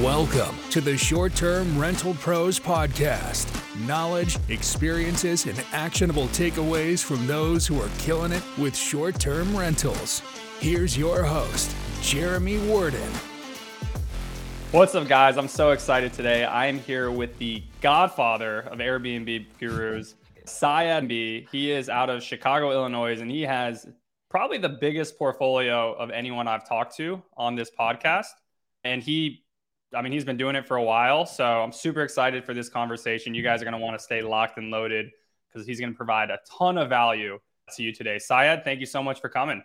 Welcome to the Short Term Rental Pros Podcast. Knowledge, experiences, and actionable takeaways from those who are killing it with short term rentals. Here's your host, Jeremy Warden. What's up, guys? I'm so excited today. I am here with the godfather of Airbnb gurus, Syed B. He is out of Chicago, Illinois, and he has probably the biggest portfolio of anyone I've talked to on this podcast. And he I mean, he's been doing it for a while. So I'm super excited for this conversation. You guys are going to want to stay locked and loaded because he's going to provide a ton of value to you today. Syed, thank you so much for coming.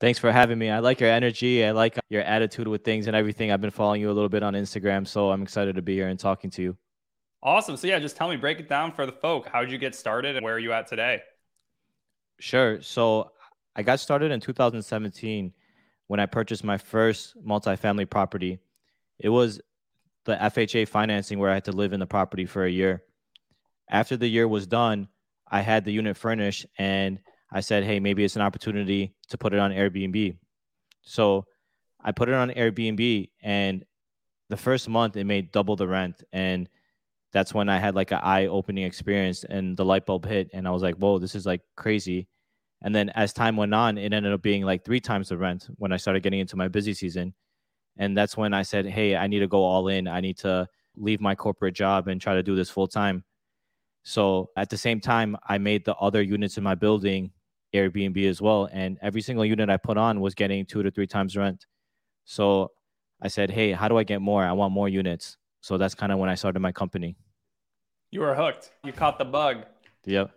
Thanks for having me. I like your energy. I like uh, your attitude with things and everything. I've been following you a little bit on Instagram, so I'm excited to be here and talking to you. Awesome. So yeah, just tell me, break it down for the folk. How'd you get started and where are you at today? Sure. So I got started in 2017 when I purchased my first multifamily property it was the FHA financing where I had to live in the property for a year. After the year was done, I had the unit furnished and I said, hey, maybe it's an opportunity to put it on Airbnb. So I put it on Airbnb and the first month it made double the rent. And that's when I had like an eye opening experience and the light bulb hit. And I was like, whoa, this is like crazy. And then as time went on, it ended up being like three times the rent when I started getting into my busy season. And that's when I said, hey, I need to go all in. I need to leave my corporate job and try to do this full time. So at the same time, I made the other units in my building Airbnb as well. And every single unit I put on was getting two to three times rent. So I said, hey, how do I get more? I want more units. So that's kind of when I started my company. You were hooked. You caught the bug. Yep.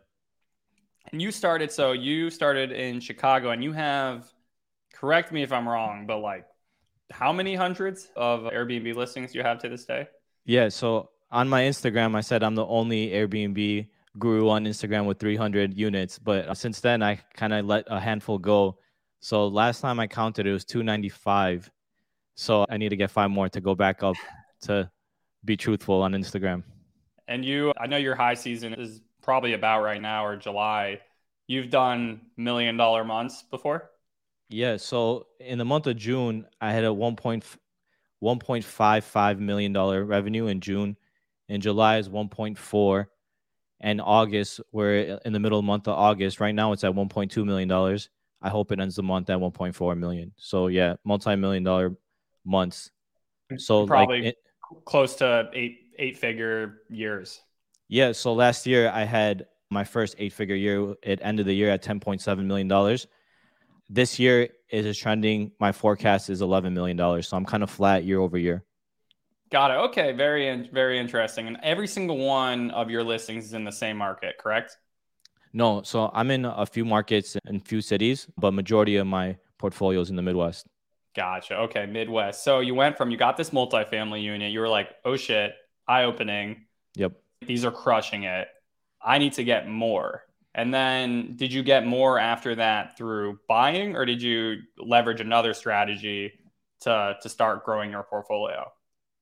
And you started, so you started in Chicago and you have, correct me if I'm wrong, but like how many hundreds of Airbnb listings do you have to this day? Yeah. So on my Instagram, I said I'm the only Airbnb guru on Instagram with 300 units. But uh, since then, I kind of let a handful go. So last time I counted, it was 295. So I need to get five more to go back up to be truthful on Instagram. And you, I know your high season is probably about right now or July. You've done million dollar months before? Yeah. So in the month of June, I had a one point one point five five million dollar revenue in June. In July is one point four, and August we're in the middle of the month of August. Right now it's at one point two million dollars. I hope it ends the month at one point four million. So yeah, multi million dollar months. So probably like it, close to eight eight figure years. Yeah. So last year I had my first eight figure year. It ended the year at ten point seven million dollars this year is trending. My forecast is eleven million dollars, so I'm kind of flat year over year. Got it. Okay, very very interesting. And every single one of your listings is in the same market, correct? No, so I'm in a few markets in few cities, but majority of my portfolio is in the Midwest. Gotcha. Okay, Midwest. So you went from you got this multifamily unit. You were like, oh shit, eye opening. Yep. These are crushing it. I need to get more. And then did you get more after that through buying or did you leverage another strategy to to start growing your portfolio?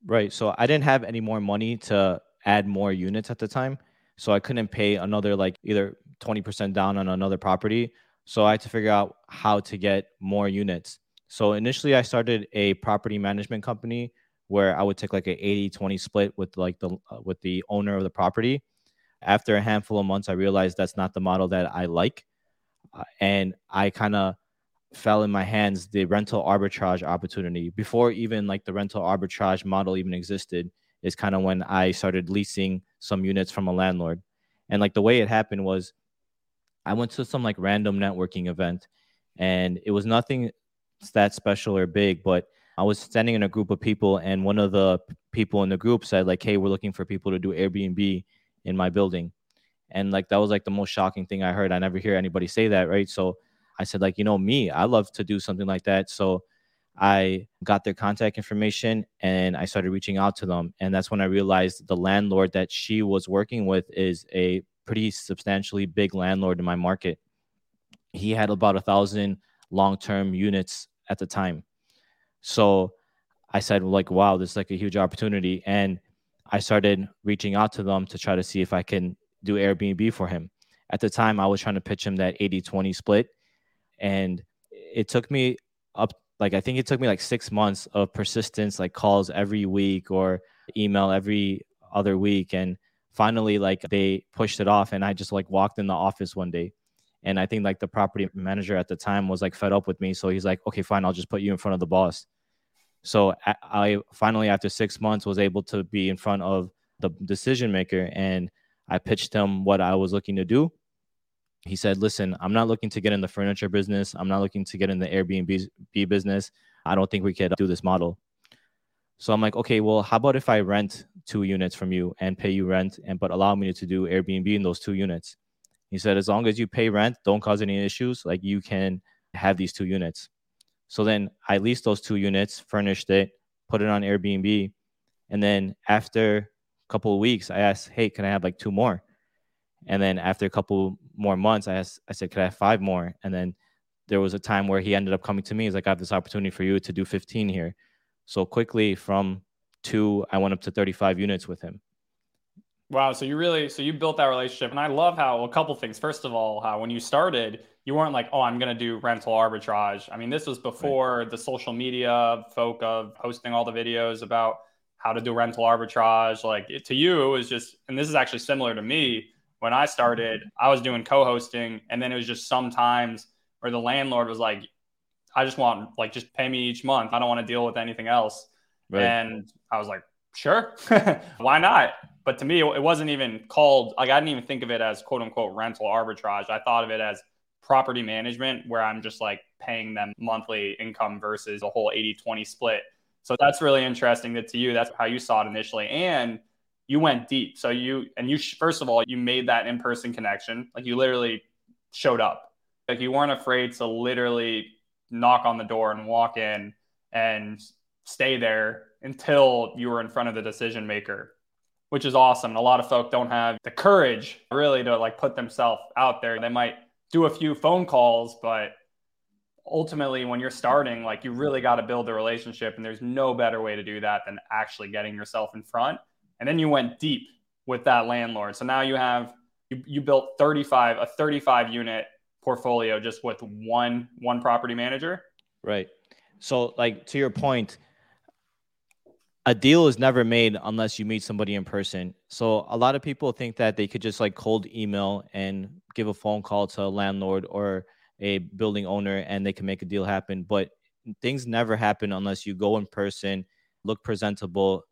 Right. So I didn't have any more money to add more units at the time. So I couldn't pay another like either 20% down on another property. So I had to figure out how to get more units. So initially I started a property management company where I would take like an 80-20 split with like the with the owner of the property after a handful of months, I realized that's not the model that I like. Uh, and I kind of fell in my hands the rental arbitrage opportunity before even like the rental arbitrage model even existed is kind of when I started leasing some units from a landlord. And like the way it happened was I went to some like random networking event and it was nothing that special or big, but I was standing in a group of people and one of the people in the group said like, "Hey, we're looking for people to do Airbnb in my building. And like that was like the most shocking thing I heard. I never hear anybody say that, right? So I said, like, you know, me, I love to do something like that. So I got their contact information and I started reaching out to them. And that's when I realized the landlord that she was working with is a pretty substantially big landlord in my market. He had about a thousand long term units at the time. So I said, like, wow, this is like a huge opportunity. And I started reaching out to them to try to see if I can do Airbnb for him. At the time, I was trying to pitch him that 80 20 split. And it took me up like I think it took me like six months of persistence, like calls every week or email every other week. And finally, like they pushed it off. And I just like walked in the office one day. And I think like the property manager at the time was like fed up with me. So he's like, okay, fine, I'll just put you in front of the boss. So I finally, after six months, was able to be in front of the decision maker and I pitched him what I was looking to do. He said, Listen, I'm not looking to get in the furniture business. I'm not looking to get in the Airbnb business. I don't think we could do this model. So I'm like, okay, well, how about if I rent two units from you and pay you rent and but allow me to do Airbnb in those two units? He said, as long as you pay rent, don't cause any issues, like you can have these two units. So then I leased those two units, furnished it, put it on Airbnb. And then after a couple of weeks, I asked, hey, can I have like two more? And then after a couple more months, I asked, I said, could I have five more? And then there was a time where he ended up coming to me. He's like, I have this opportunity for you to do 15 here. So quickly from two, I went up to 35 units with him. Wow. So you really, so you built that relationship. And I love how, a couple things. First of all, how when you started, you weren't like, oh, I'm going to do rental arbitrage. I mean, this was before right. the social media folk of posting all the videos about how to do rental arbitrage. Like it, to you, it was just, and this is actually similar to me. When I started, I was doing co hosting. And then it was just sometimes where the landlord was like, I just want, like, just pay me each month. I don't want to deal with anything else. Right. And I was like, sure, why not? But to me, it wasn't even called, like, I didn't even think of it as quote unquote rental arbitrage. I thought of it as property management where I'm just like paying them monthly income versus a whole 80 20 split. So that's really interesting that to you, that's how you saw it initially. And you went deep. So you, and you, first of all, you made that in person connection. Like you literally showed up. Like you weren't afraid to literally knock on the door and walk in and stay there until you were in front of the decision maker which is awesome and a lot of folk don't have the courage really to like put themselves out there they might do a few phone calls, but ultimately when you're starting, like you really got to build the relationship. And there's no better way to do that than actually getting yourself in front. And then you went deep with that landlord. So now you have you, you built 35, a 35 unit portfolio just with one one property manager. Right. So like to your point, a deal is never made unless you meet somebody in person. So a lot of people think that they could just like cold email and give a phone call to a landlord or a building owner and they can make a deal happen. But things never happen unless you go in person, look presentable,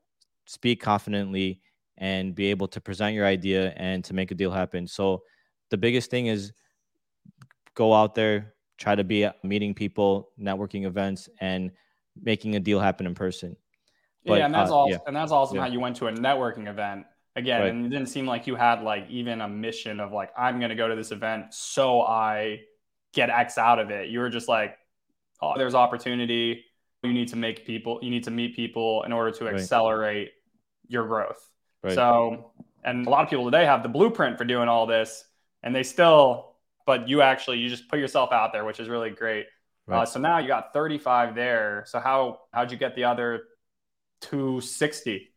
speak confidently, and be able to present your idea and to make a deal happen. So the biggest thing is go out there, try to be meeting people, networking events, and making a deal happen in person. But, yeah, and that's uh, awesome. Yeah. And that's awesome yeah. how you went to a networking event again, right. and it didn't seem like you had like even a mission of like I'm going to go to this event so I get X out of it. You were just like, oh, there's opportunity. You need to make people. You need to meet people in order to right. accelerate your growth. Right. So, and a lot of people today have the blueprint for doing all this, and they still, but you actually you just put yourself out there, which is really great. Uh, so now you got 35 there. So how how'd you get the other 260.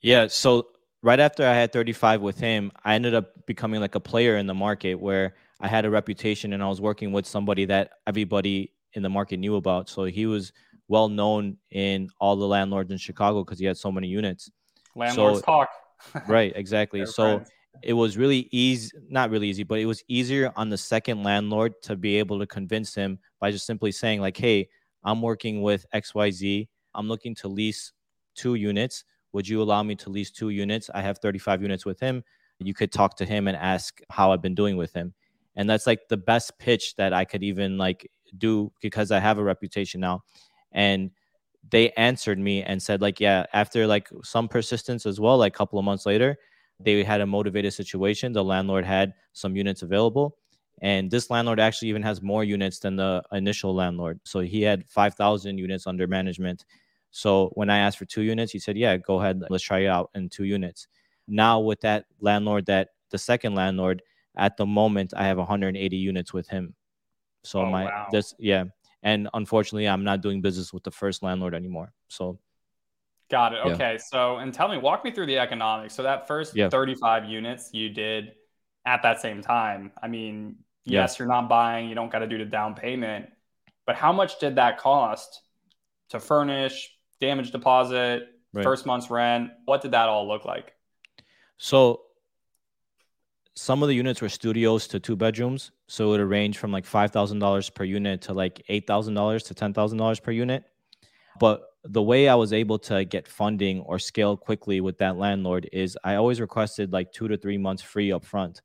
Yeah. So right after I had 35 with him, I ended up becoming like a player in the market where I had a reputation and I was working with somebody that everybody in the market knew about. So he was well known in all the landlords in Chicago because he had so many units. Landlords so, talk. right, exactly. so friends. it was really easy, not really easy, but it was easier on the second landlord to be able to convince him by just simply saying, like, hey, I'm working with XYZ I'm looking to lease two units. Would you allow me to lease two units? I have 35 units with him. You could talk to him and ask how I've been doing with him. And that's like the best pitch that I could even like do because I have a reputation now. And they answered me and said like yeah after like some persistence as well like a couple of months later they had a motivated situation the landlord had some units available and this landlord actually even has more units than the initial landlord. So he had 5,000 units under management. So when I asked for two units, he said, Yeah, go ahead. Let's try it out in two units. Now, with that landlord, that the second landlord, at the moment, I have 180 units with him. So oh, my, wow. this, yeah. And unfortunately, I'm not doing business with the first landlord anymore. So, got it. Okay. Yeah. So, and tell me, walk me through the economics. So, that first yeah. 35 units you did at that same time, I mean, yes, you're not buying, you don't got to do the down payment, but how much did that cost to furnish, damage deposit, right. first month's rent? What did that all look like? So some of the units were studios to two bedrooms. So it would range from like $5,000 per unit to like $8,000 to $10,000 per unit. But the way I was able to get funding or scale quickly with that landlord is I always requested like two to three months free up front.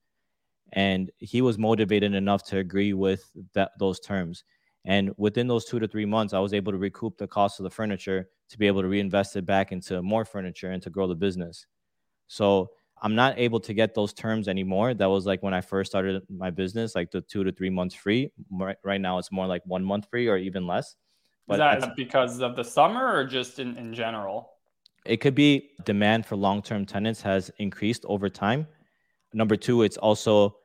And he was motivated enough to agree with that those terms. And within those two to three months, I was able to recoup the cost of the furniture to be able to reinvest it back into more furniture and to grow the business. So I'm not able to get those terms anymore. That was like when I first started my business, like the two to three months free. Right now, it's more like one month free or even less. But Is that because of the summer or just in, in general? It could be demand for long term tenants has increased over time. Number two, it's also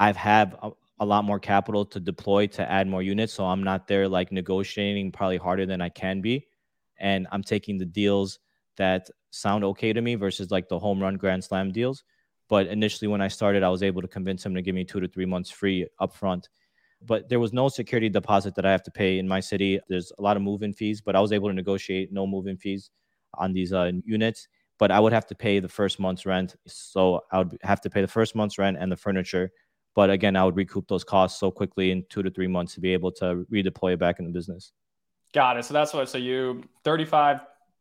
I've had a, a lot more capital to deploy to add more units. So I'm not there like negotiating probably harder than I can be. And I'm taking the deals that sound okay to me versus like the home run grand slam deals. But initially, when I started, I was able to convince him to give me two to three months free upfront. But there was no security deposit that I have to pay in my city. There's a lot of move-in fees, but I was able to negotiate no move-in fees on these uh, units. But I would have to pay the first month's rent, so I would have to pay the first month's rent and the furniture. But again, I would recoup those costs so quickly in two to three months to be able to redeploy it back in the business. Got it. So that's what. So you 35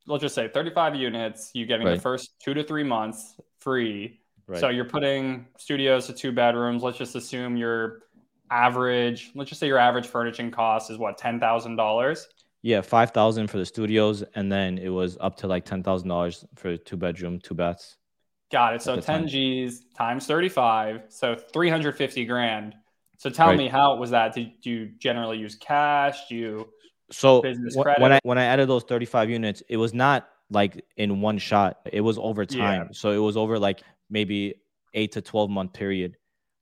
let's just say 35 units, you getting right. the first two to three months free. Right. So you're putting studios to two bedrooms. Let's just assume your average, let's just say your average furnishing cost is what, $10,000? Yeah, 5000 for the studios. And then it was up to like $10,000 for two bedroom, two baths. Got it. So 10 time. G's times 35. So 350 grand. So tell right. me how was that? Did you generally use cash? Do you so when I when I added those 35 units, it was not like in one shot. It was over time. Yeah. So it was over like maybe eight to 12 month period.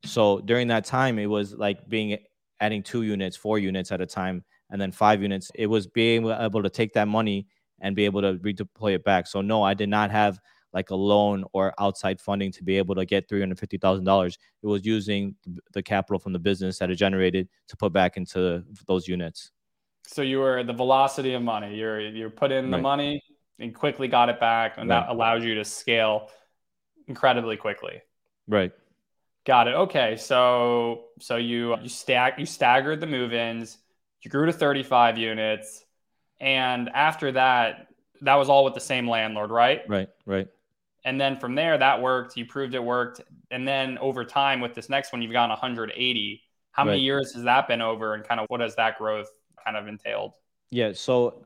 So during that time, it was like being adding two units, four units at a time, and then five units. It was being able to take that money and be able to redeploy it back. So no, I did not have like a loan or outside funding to be able to get $350,000. It was using the capital from the business that it generated to put back into those units. So you were the velocity of money. You're you put in the right. money and quickly got it back, and right. that allows you to scale incredibly quickly. Right. Got it. Okay. So so you you stack you staggered the move-ins. You grew to 35 units, and after that, that was all with the same landlord, right? Right. Right. And then from there, that worked. You proved it worked. And then over time, with this next one, you've gotten 180. How many years has that been over, and kind of what has that growth kind of entailed? Yeah, so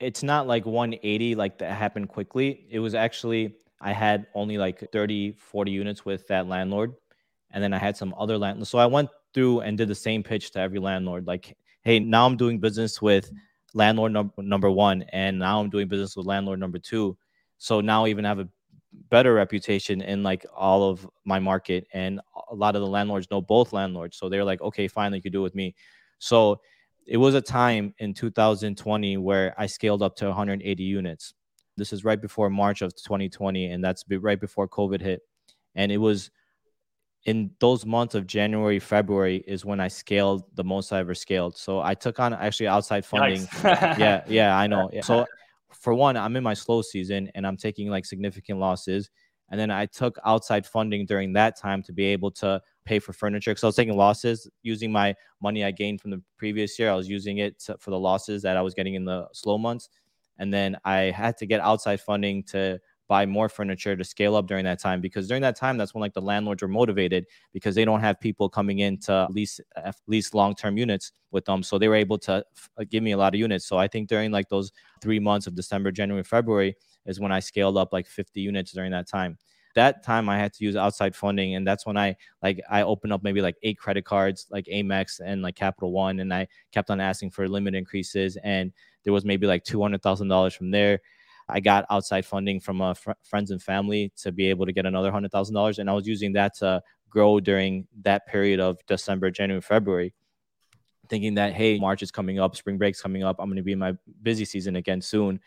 it's not like 180 like that happened quickly. It was actually I had only like 30, 40 units with that landlord. And then I had some other landlords. So I went through and did the same pitch to every landlord like, hey, now I'm doing business with landlord num- number one, and now I'm doing business with landlord number two. So now I even have a better reputation in like all of my market. And a lot of the landlords know both landlords. So they're like, okay, fine, you could do it with me. So it was a time in 2020 where I scaled up to 180 units. This is right before March of 2020, and that's right before COVID hit. And it was in those months of January, February is when I scaled the most I ever scaled. So I took on actually outside funding. Nice. yeah, yeah, I know. So for one, I'm in my slow season and I'm taking like significant losses. And then I took outside funding during that time to be able to pay for furniture because I was taking losses using my money I gained from the previous year. I was using it to, for the losses that I was getting in the slow months. And then I had to get outside funding to buy more furniture to scale up during that time because during that time that's when like the landlords were motivated because they don't have people coming in to lease uh, lease long-term units with them. So they were able to f- uh, give me a lot of units. So i think during like those 3 months of December January February is when I scaled up like 50 units during that time. That time I had to use outside funding, and that's when I like I opened up maybe like eight credit cards, like Amex and like Capital One, and I kept on asking for limit increases, and there was maybe like two hundred thousand dollars from there. I got outside funding from uh, fr- friends and family to be able to get another hundred thousand dollars, and I was using that to grow during that period of December, January, February, thinking that hey, March is coming up, spring break's coming up, I'm going to be in my busy season again soon,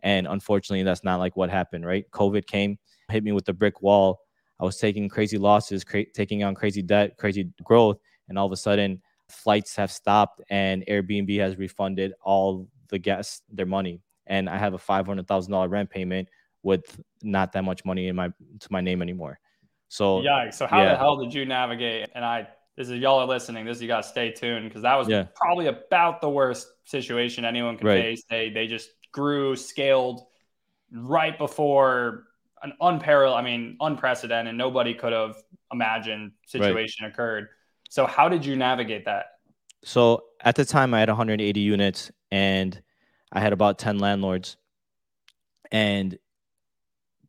and unfortunately, that's not like what happened. Right, COVID came, hit me with the brick wall. I was taking crazy losses, cra- taking on crazy debt, crazy growth, and all of a sudden, flights have stopped and Airbnb has refunded all the guests their money. And I have a five hundred thousand dollar rent payment with not that much money in my to my name anymore. So yeah. So how yeah. the hell did you navigate? And I this is y'all are listening. This you got to stay tuned because that was yeah. probably about the worst situation anyone could right. face. They they just grew, scaled right before an unparalleled, I mean, unprecedented. Nobody could have imagined situation right. occurred. So how did you navigate that? So at the time, I had 180 units and I had about 10 landlords. And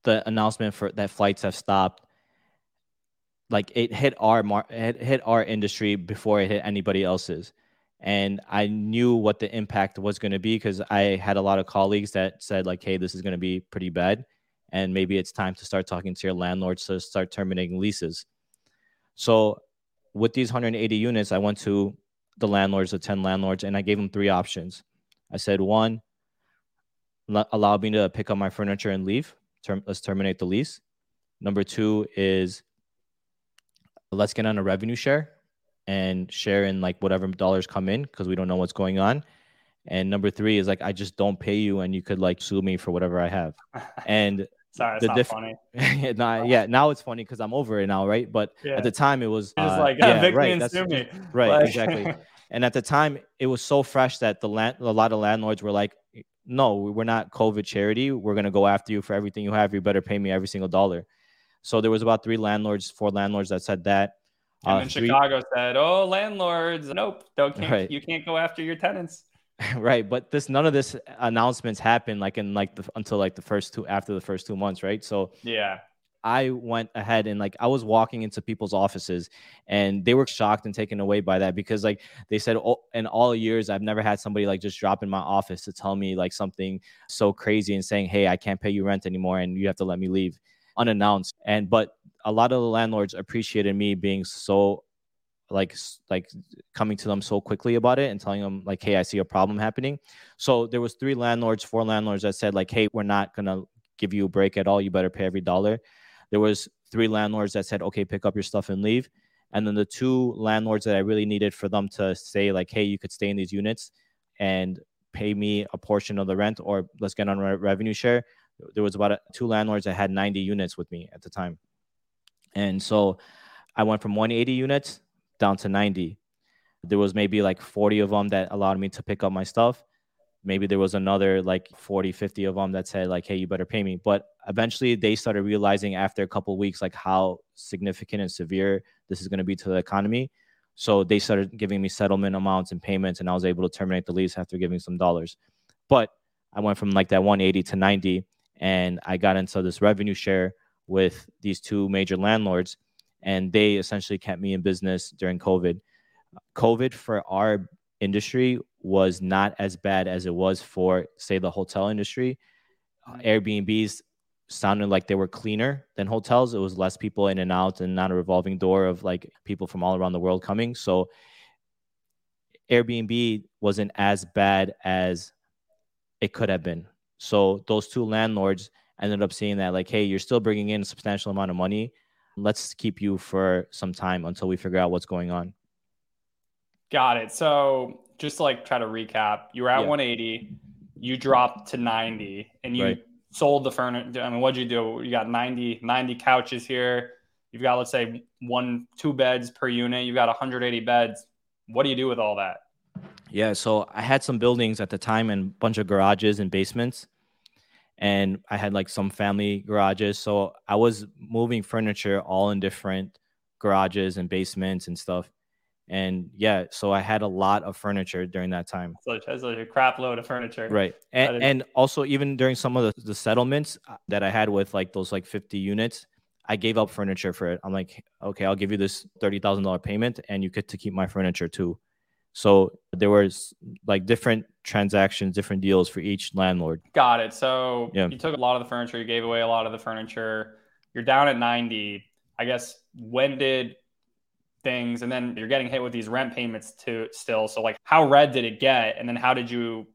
the announcement for that flights have stopped like it hit our mar- it hit our industry before it hit anybody else's. And i knew what the impact was going to be because i had a lot of colleagues that said like hey this is going to be pretty bad and maybe it's time to start talking to your landlords to start terminating leases. So with these 180 units i went to the landlords the 10 landlords and i gave them three options i said one allow me to pick up my furniture and leave Term- let's terminate the lease number two is let's get on a revenue share and share in like whatever dollars come in because we don't know what's going on. And number three is like I just don't pay you, and you could like sue me for whatever I have. And sorry, the diff- funny. nah, yeah, now it's funny because I'm over it now, right? But yeah. at the time, it was uh, like yeah, right, and sue me. right, like... exactly. And at the time, it was so fresh that the land, a lot of landlords were like, "No, we're not COVID charity. We're gonna go after you for everything you have. You better pay me every single dollar." So there was about three landlords, four landlords that said that. And uh, then three... Chicago said, "Oh, landlords, nope, don't can't, right. you can't go after your tenants." right, but this none of this announcements happened like in like the until like the first two after the first two months, right? So yeah, I went ahead and like I was walking into people's offices and they were shocked and taken away by that because like they said oh, in all years I've never had somebody like just drop in my office to tell me like something so crazy and saying, "Hey, I can't pay you rent anymore and you have to let me leave." unannounced. And but a lot of the landlords appreciated me being so like like coming to them so quickly about it and telling them like hey i see a problem happening so there was three landlords four landlords that said like hey we're not gonna give you a break at all you better pay every dollar there was three landlords that said okay pick up your stuff and leave and then the two landlords that i really needed for them to say like hey you could stay in these units and pay me a portion of the rent or let's get on re- revenue share there was about a, two landlords that had 90 units with me at the time. And so I went from 180 units down to 90. There was maybe like 40 of them that allowed me to pick up my stuff. Maybe there was another like 40, 50 of them that said like, "Hey, you better pay me." But eventually they started realizing after a couple weeks like how significant and severe this is going to be to the economy. So they started giving me settlement amounts and payments and I was able to terminate the lease after giving some dollars. But I went from like that 180 to 90 and I got into this revenue share with these two major landlords, and they essentially kept me in business during COVID. COVID for our industry was not as bad as it was for, say, the hotel industry. Uh, Airbnbs sounded like they were cleaner than hotels. It was less people in and out and not a revolving door of like people from all around the world coming. So Airbnb wasn't as bad as it could have been. So those two landlords ended up seeing that, like, hey, you're still bringing in a substantial amount of money. Let's keep you for some time until we figure out what's going on. Got it. So just to like try to recap, you were at yeah. 180, you dropped to 90, and you right. sold the furniture. I mean, what'd you do? You got 90, 90 couches here. You've got, let's say, one, two beds per unit. You've got 180 beds. What do you do with all that? Yeah, so I had some buildings at the time and a bunch of garages and basements. And I had like some family garages. So I was moving furniture all in different garages and basements and stuff. And yeah, so I had a lot of furniture during that time. So it's like a crap load of furniture. Right. And, is- and also even during some of the, the settlements uh, that I had with like those like 50 units, I gave up furniture for it. I'm like, okay, I'll give you this $30,000 payment and you get to keep my furniture too. So there was like different transactions, different deals for each landlord. Got it. So yeah. you took a lot of the furniture, you gave away a lot of the furniture. You're down at 90. I guess when did things and then you're getting hit with these rent payments too still. So like how red did it get? And then how did you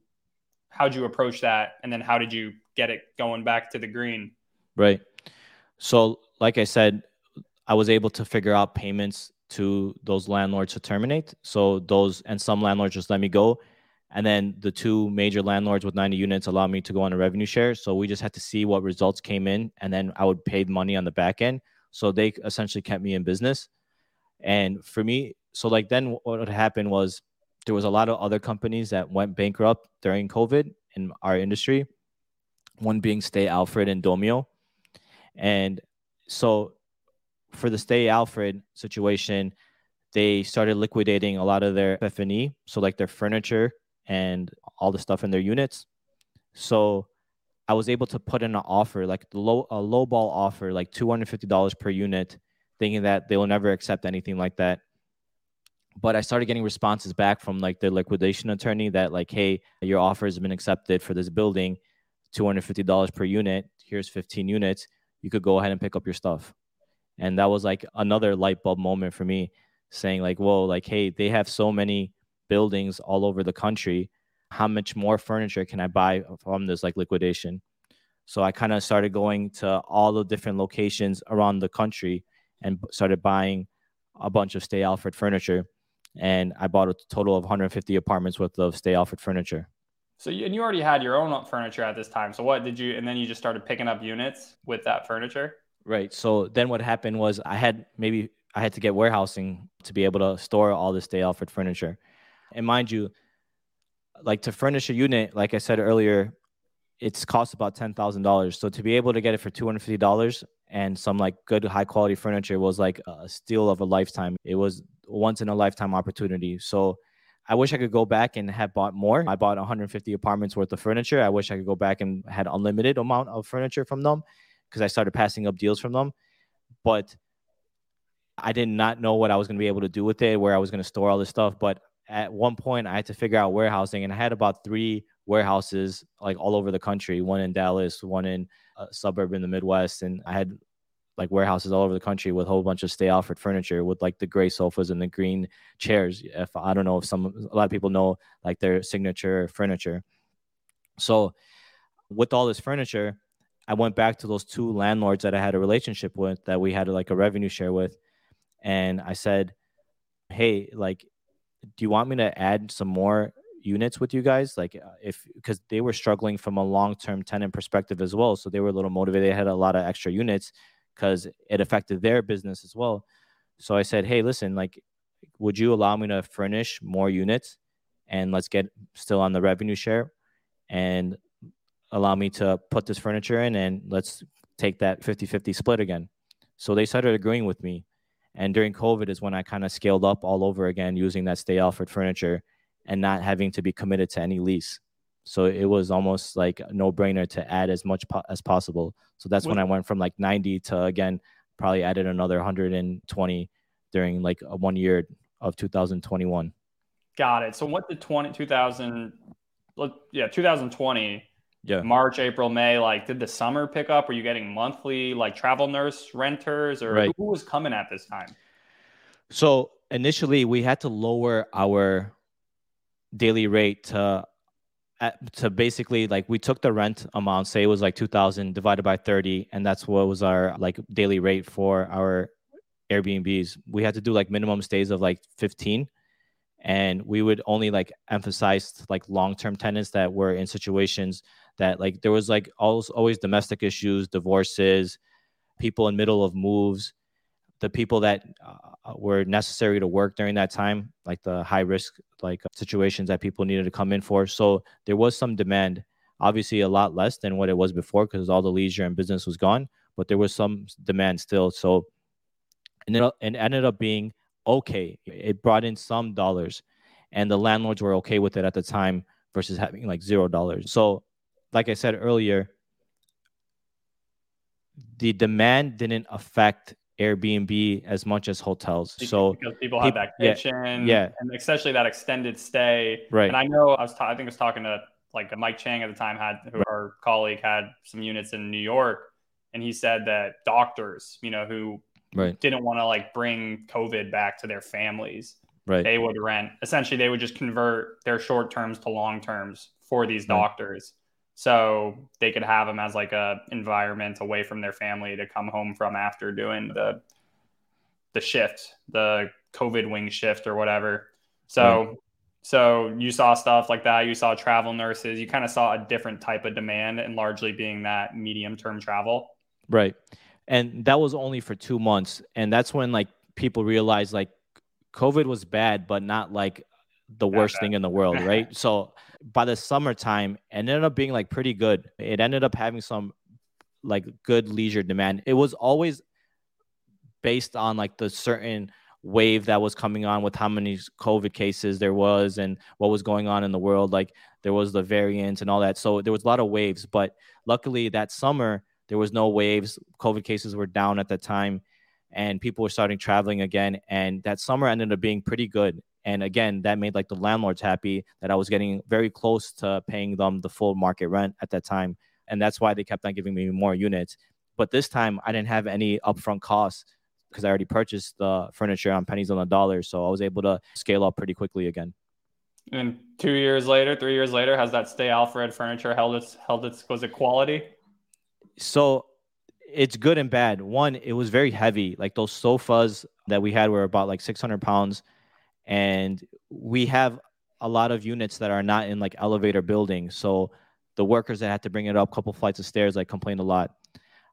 how did you approach that? And then how did you get it going back to the green? Right. So like I said, I was able to figure out payments to those landlords to terminate. So those and some landlords just let me go. And then the two major landlords with 90 units allowed me to go on a revenue share. So we just had to see what results came in and then I would pay the money on the back end. So they essentially kept me in business. And for me, so like then what happened was there was a lot of other companies that went bankrupt during COVID in our industry. One being Stay Alfred and Domio. And so for the Stay Alfred situation, they started liquidating a lot of their FF&E, so like their furniture and all the stuff in their units. So I was able to put in an offer, like low a low ball offer, like two hundred fifty dollars per unit, thinking that they will never accept anything like that. But I started getting responses back from like the liquidation attorney that like, hey, your offer has been accepted for this building, two hundred fifty dollars per unit. Here's fifteen units. You could go ahead and pick up your stuff and that was like another light bulb moment for me saying like whoa like hey they have so many buildings all over the country how much more furniture can i buy from this like liquidation so i kind of started going to all the different locations around the country and started buying a bunch of stay alfred furniture and i bought a total of 150 apartments worth of stay alfred furniture so you, and you already had your own furniture at this time so what did you and then you just started picking up units with that furniture Right. So then what happened was I had maybe I had to get warehousing to be able to store all this Stay Alfred furniture. And mind you, like to furnish a unit, like I said earlier, it's cost about ten thousand dollars. So to be able to get it for two hundred fifty dollars and some like good high quality furniture was like a steal of a lifetime. It was once in a lifetime opportunity. So I wish I could go back and have bought more. I bought 150 apartments worth of furniture. I wish I could go back and had unlimited amount of furniture from them because I started passing up deals from them. But I did not know what I was going to be able to do with it, where I was going to store all this stuff. But at one point, I had to figure out warehousing, and I had about three warehouses like all over the country one in Dallas, one in a suburb in the Midwest. And I had like warehouses all over the country with a whole bunch of Stay Alfred furniture with like the gray sofas and the green chairs. If I don't know if some a lot of people know like their signature furniture. So with all this furniture, I went back to those two landlords that I had a relationship with that we had like a revenue share with. And I said, Hey, like, do you want me to add some more units with you guys? Like, uh, if because they were struggling from a long term tenant perspective as well. So they were a little motivated. They had a lot of extra units because it affected their business as well. So I said, Hey, listen, like, would you allow me to furnish more units and let's get still on the revenue share? And allow me to put this furniture in and let's take that 50 50 split again. So they started agreeing with me. And during COVID is when I kind of scaled up all over again using that Stay Alfred furniture and not having to be committed to any lease. So it was almost like no brainer to add as much po- as possible. So that's when I went from like 90 to again, probably added another 120 during like a one year of 2021. Got it. So what the 20, 2000, yeah, 2020, yeah march april may like did the summer pick up were you getting monthly like travel nurse renters or right. who was coming at this time so initially we had to lower our daily rate to to basically like we took the rent amount say it was like 2000 divided by 30 and that's what was our like daily rate for our airbnbs. We had to do like minimum stays of like 15 and we would only like emphasize like long-term tenants that were in situations that like there was like always always domestic issues, divorces, people in middle of moves, the people that uh, were necessary to work during that time, like the high risk like situations that people needed to come in for. So there was some demand, obviously a lot less than what it was before because all the leisure and business was gone, but there was some demand still. So and it, it ended up being okay. It brought in some dollars, and the landlords were okay with it at the time versus having like zero dollars. So like I said earlier, the demand didn't affect Airbnb as much as hotels. Because so because people have that kitchen, yeah, yeah, and especially that extended stay. Right. And I know I was, ta- I think I was talking to like Mike Chang at the time had who our colleague had some units in New York, and he said that doctors, you know, who right. didn't want to like bring COVID back to their families, right. they would rent. Essentially, they would just convert their short terms to long terms for these Right. doctors so they could have them as like a environment away from their family to come home from after doing the the shift, the COVID wing shift or whatever. So right. so you saw stuff like that. You saw travel nurses. You kind of saw a different type of demand, and largely being that medium term travel. Right, and that was only for two months, and that's when like people realized like COVID was bad, but not like the worst thing in the world, right? so by the summertime, ended up being like pretty good. It ended up having some like good leisure demand. It was always based on like the certain wave that was coming on with how many COVID cases there was and what was going on in the world. Like there was the variants and all that. So there was a lot of waves. But luckily that summer, there was no waves. COVID cases were down at the time and people were starting traveling again. And that summer ended up being pretty good. And again, that made like the landlords happy that I was getting very close to paying them the full market rent at that time. And that's why they kept on giving me more units. But this time I didn't have any upfront costs because I already purchased the furniture on pennies on the dollar. So I was able to scale up pretty quickly again. And two years later, three years later, has that stay Alfred furniture held its held its was it quality? So it's good and bad. One, it was very heavy. Like those sofas that we had were about like 600 pounds and we have a lot of units that are not in like elevator buildings. So the workers that had to bring it up a couple flights of stairs like complained a lot.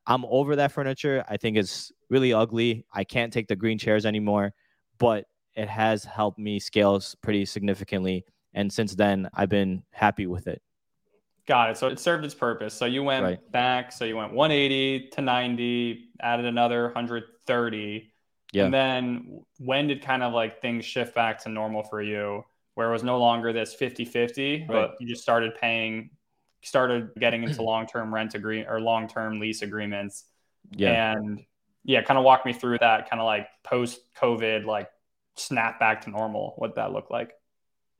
I'm over that furniture. I think it's really ugly. I can't take the green chairs anymore but it has helped me scale pretty significantly. And since then i've been happy with it. Got it. So it served its purpose. So you went right. back. So you went 180 to 90 added another 130 yeah. And then when did kind of like things shift back to normal for you where it was no longer this 50 50, right. but you just started paying, started getting into long term rent agree or long term lease agreements. Yeah. And yeah, kind of walk me through that kind of like post COVID, like snap back to normal, what that looked like.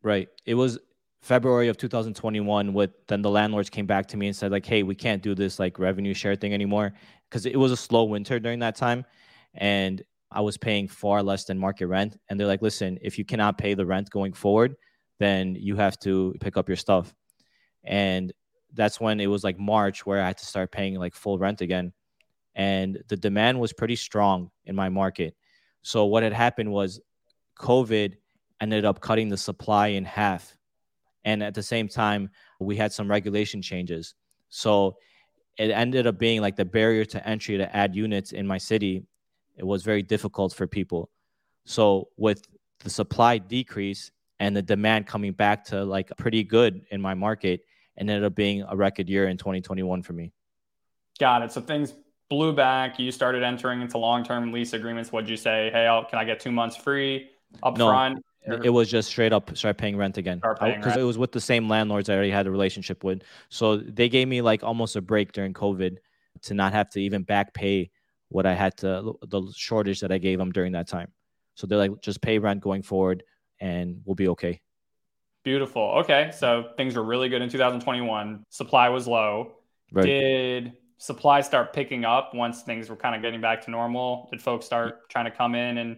Right. It was February of 2021 with then the landlords came back to me and said like, "Hey, we can't do this like revenue share thing anymore because it was a slow winter during that time and I was paying far less than market rent. And they're like, listen, if you cannot pay the rent going forward, then you have to pick up your stuff. And that's when it was like March where I had to start paying like full rent again. And the demand was pretty strong in my market. So what had happened was COVID ended up cutting the supply in half. And at the same time, we had some regulation changes. So it ended up being like the barrier to entry to add units in my city it was very difficult for people. So with the supply decrease and the demand coming back to like pretty good in my market, and ended up being a record year in 2021 for me. Got it. So things blew back. You started entering into long-term lease agreements. What'd you say? Hey, I'll, can I get two months free up no, front? It was just straight up start paying rent again because it was with the same landlords I already had a relationship with. So they gave me like almost a break during COVID to not have to even back pay what I had to the shortage that I gave them during that time. So they're like, just pay rent going forward, and we'll be okay. Beautiful. Okay, so things were really good in 2021. Supply was low. Right. Did supply start picking up once things were kind of getting back to normal? Did folks start trying to come in and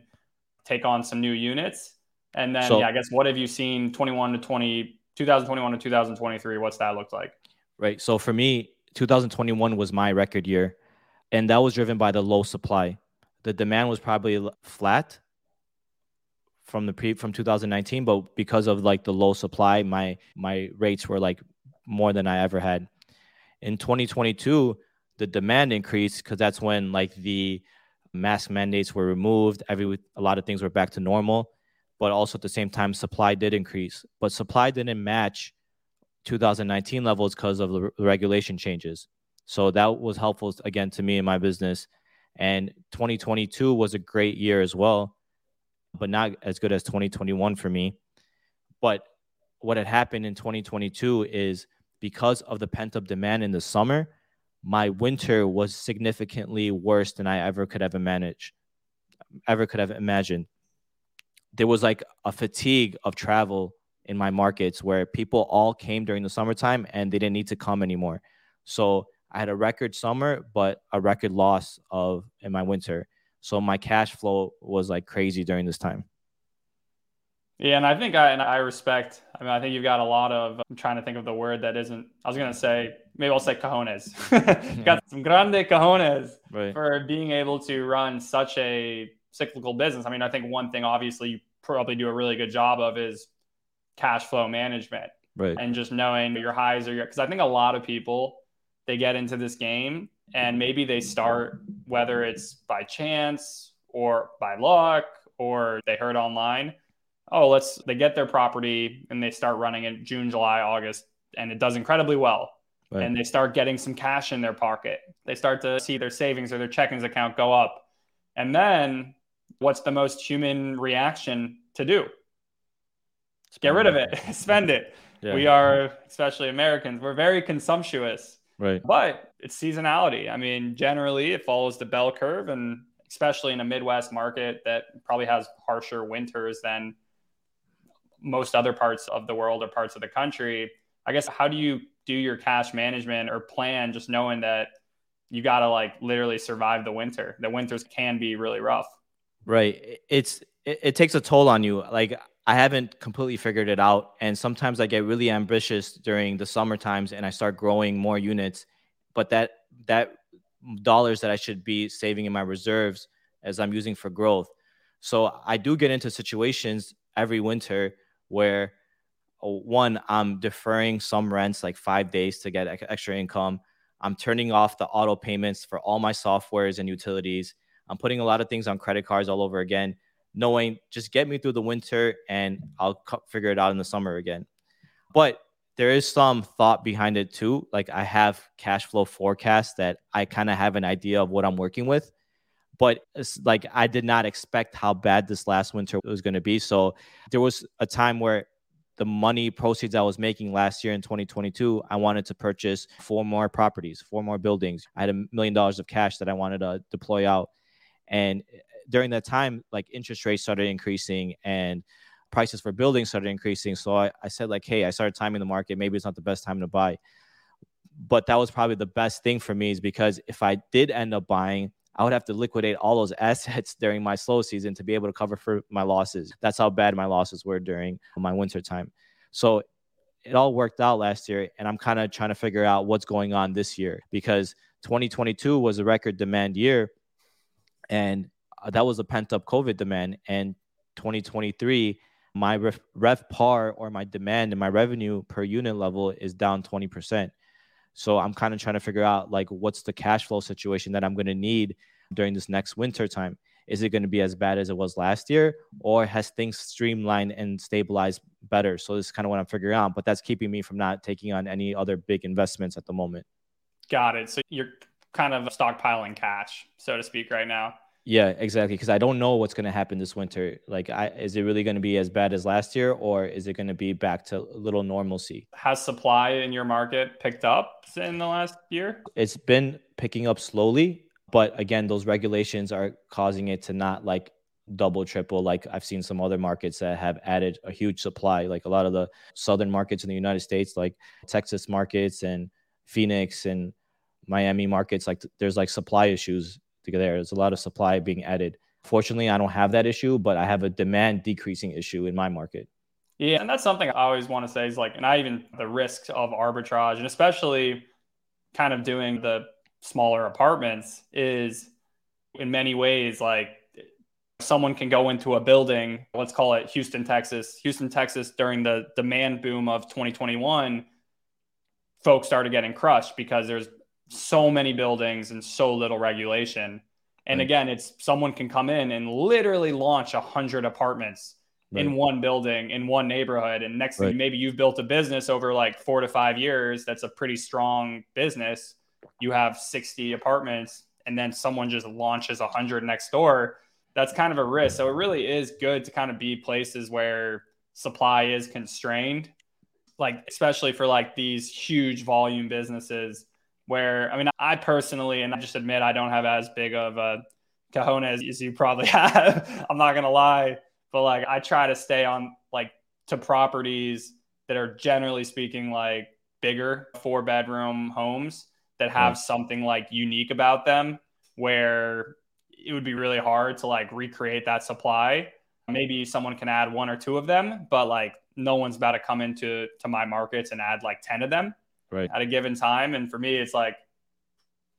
take on some new units? And then, so, yeah, I guess what have you seen 21 to 20, 2021 to 2023? What's that looked like? Right. So for me, 2021 was my record year and that was driven by the low supply. The demand was probably flat from the pre from 2019, but because of like the low supply, my my rates were like more than I ever had. In 2022, the demand increased because that's when like the mask mandates were removed. Every a lot of things were back to normal, but also at the same time, supply did increase. But supply didn't match 2019 levels because of the regulation changes. So that was helpful again to me in my business. And 2022 was a great year as well, but not as good as 2021 for me. But what had happened in 2022 is because of the pent up demand in the summer, my winter was significantly worse than I ever could have managed, ever could have imagined. There was like a fatigue of travel in my markets where people all came during the summertime and they didn't need to come anymore. So I had a record summer, but a record loss of in my winter. So my cash flow was like crazy during this time. Yeah, and I think I and I respect. I mean, I think you've got a lot of. I'm trying to think of the word that isn't. I was gonna say maybe I'll say cojones. got some grande cojones right. for being able to run such a cyclical business. I mean, I think one thing obviously you probably do a really good job of is cash flow management. Right. And just knowing your highs are your because I think a lot of people they get into this game and maybe they start whether it's by chance or by luck or they heard online oh let's they get their property and they start running in june july august and it does incredibly well. Right. and they start getting some cash in their pocket. They start to see their savings or their checkings account go up. And then what's the most human reaction to do? Get rid of it. Spend it. Yeah. we are especially americans we're very consumptuous Right. But it's seasonality. I mean, generally it follows the bell curve and especially in a Midwest market that probably has harsher winters than most other parts of the world or parts of the country. I guess how do you do your cash management or plan just knowing that you got to like literally survive the winter. The winters can be really rough. Right. It's it, it takes a toll on you. Like I haven't completely figured it out. And sometimes I get really ambitious during the summer times and I start growing more units. But that that dollars that I should be saving in my reserves as I'm using for growth. So I do get into situations every winter where uh, one, I'm deferring some rents like five days to get extra income. I'm turning off the auto payments for all my softwares and utilities. I'm putting a lot of things on credit cards all over again knowing just get me through the winter and I'll figure it out in the summer again. But there is some thought behind it too. Like I have cash flow forecasts that I kind of have an idea of what I'm working with. But it's like I did not expect how bad this last winter was going to be. So there was a time where the money proceeds I was making last year in 2022, I wanted to purchase four more properties, four more buildings. I had a million dollars of cash that I wanted to deploy out. And during that time, like interest rates started increasing and prices for buildings started increasing. So I, I said, like, hey, I started timing the market. Maybe it's not the best time to buy. But that was probably the best thing for me is because if I did end up buying, I would have to liquidate all those assets during my slow season to be able to cover for my losses. That's how bad my losses were during my winter time. So it all worked out last year. And I'm kind of trying to figure out what's going on this year because 2022 was a record demand year. And Uh, that was a pent up COVID demand. And 2023, my ref, RevPAR or my demand and my revenue per unit level is down 20%. So I'm kind of trying to figure out like what's the cash flow situation that I'm going to need during this next winter time. Is it going to be as bad as it was last year, or has things streamlined and stabilized better? So this is kind of what I'm figuring out. But that's keeping me from not taking on any other big investments at the moment. Got it. So you're kind of stockpiling cash, so to speak, right now. Yeah, exactly. Because I don't know what's going to happen this winter. Like, I, is it really going to be as bad as last year, or is it going to be back to a little normalcy? Has supply in your market picked up in the last year? It's been picking up slowly, but again, those regulations are causing it to not like double, triple. Like I've seen some other markets that have added a huge supply. Like a lot of the southern markets in the United States, like Texas markets and Phoenix and Miami markets, like there's like supply issues there. There's a lot of supply being added. Fortunately, I don't have that issue, but I have a demand decreasing issue in my market. Yeah, and that's something I always want to say is like, and I even the risks of arbitrage, and especially kind of doing the smaller apartments is in many ways like someone can go into a building, let's call it Houston, Texas. Houston, Texas, during the demand boom of 2021, folks started getting crushed because there's so many buildings and so little regulation. And right. again, it's someone can come in and literally launch a hundred apartments right. in one building in one neighborhood. And next right. thing, maybe you've built a business over like four to five years. That's a pretty strong business. You have 60 apartments and then someone just launches a hundred next door. That's kind of a risk. So it really is good to kind of be places where supply is constrained, like especially for like these huge volume businesses where I mean, I personally, and I just admit I don't have as big of a cojones as you probably have. I'm not gonna lie, but like I try to stay on like to properties that are generally speaking like bigger four bedroom homes that have mm. something like unique about them where it would be really hard to like recreate that supply. Maybe someone can add one or two of them, but like no one's about to come into to my markets and add like 10 of them right. at a given time. And for me, it's like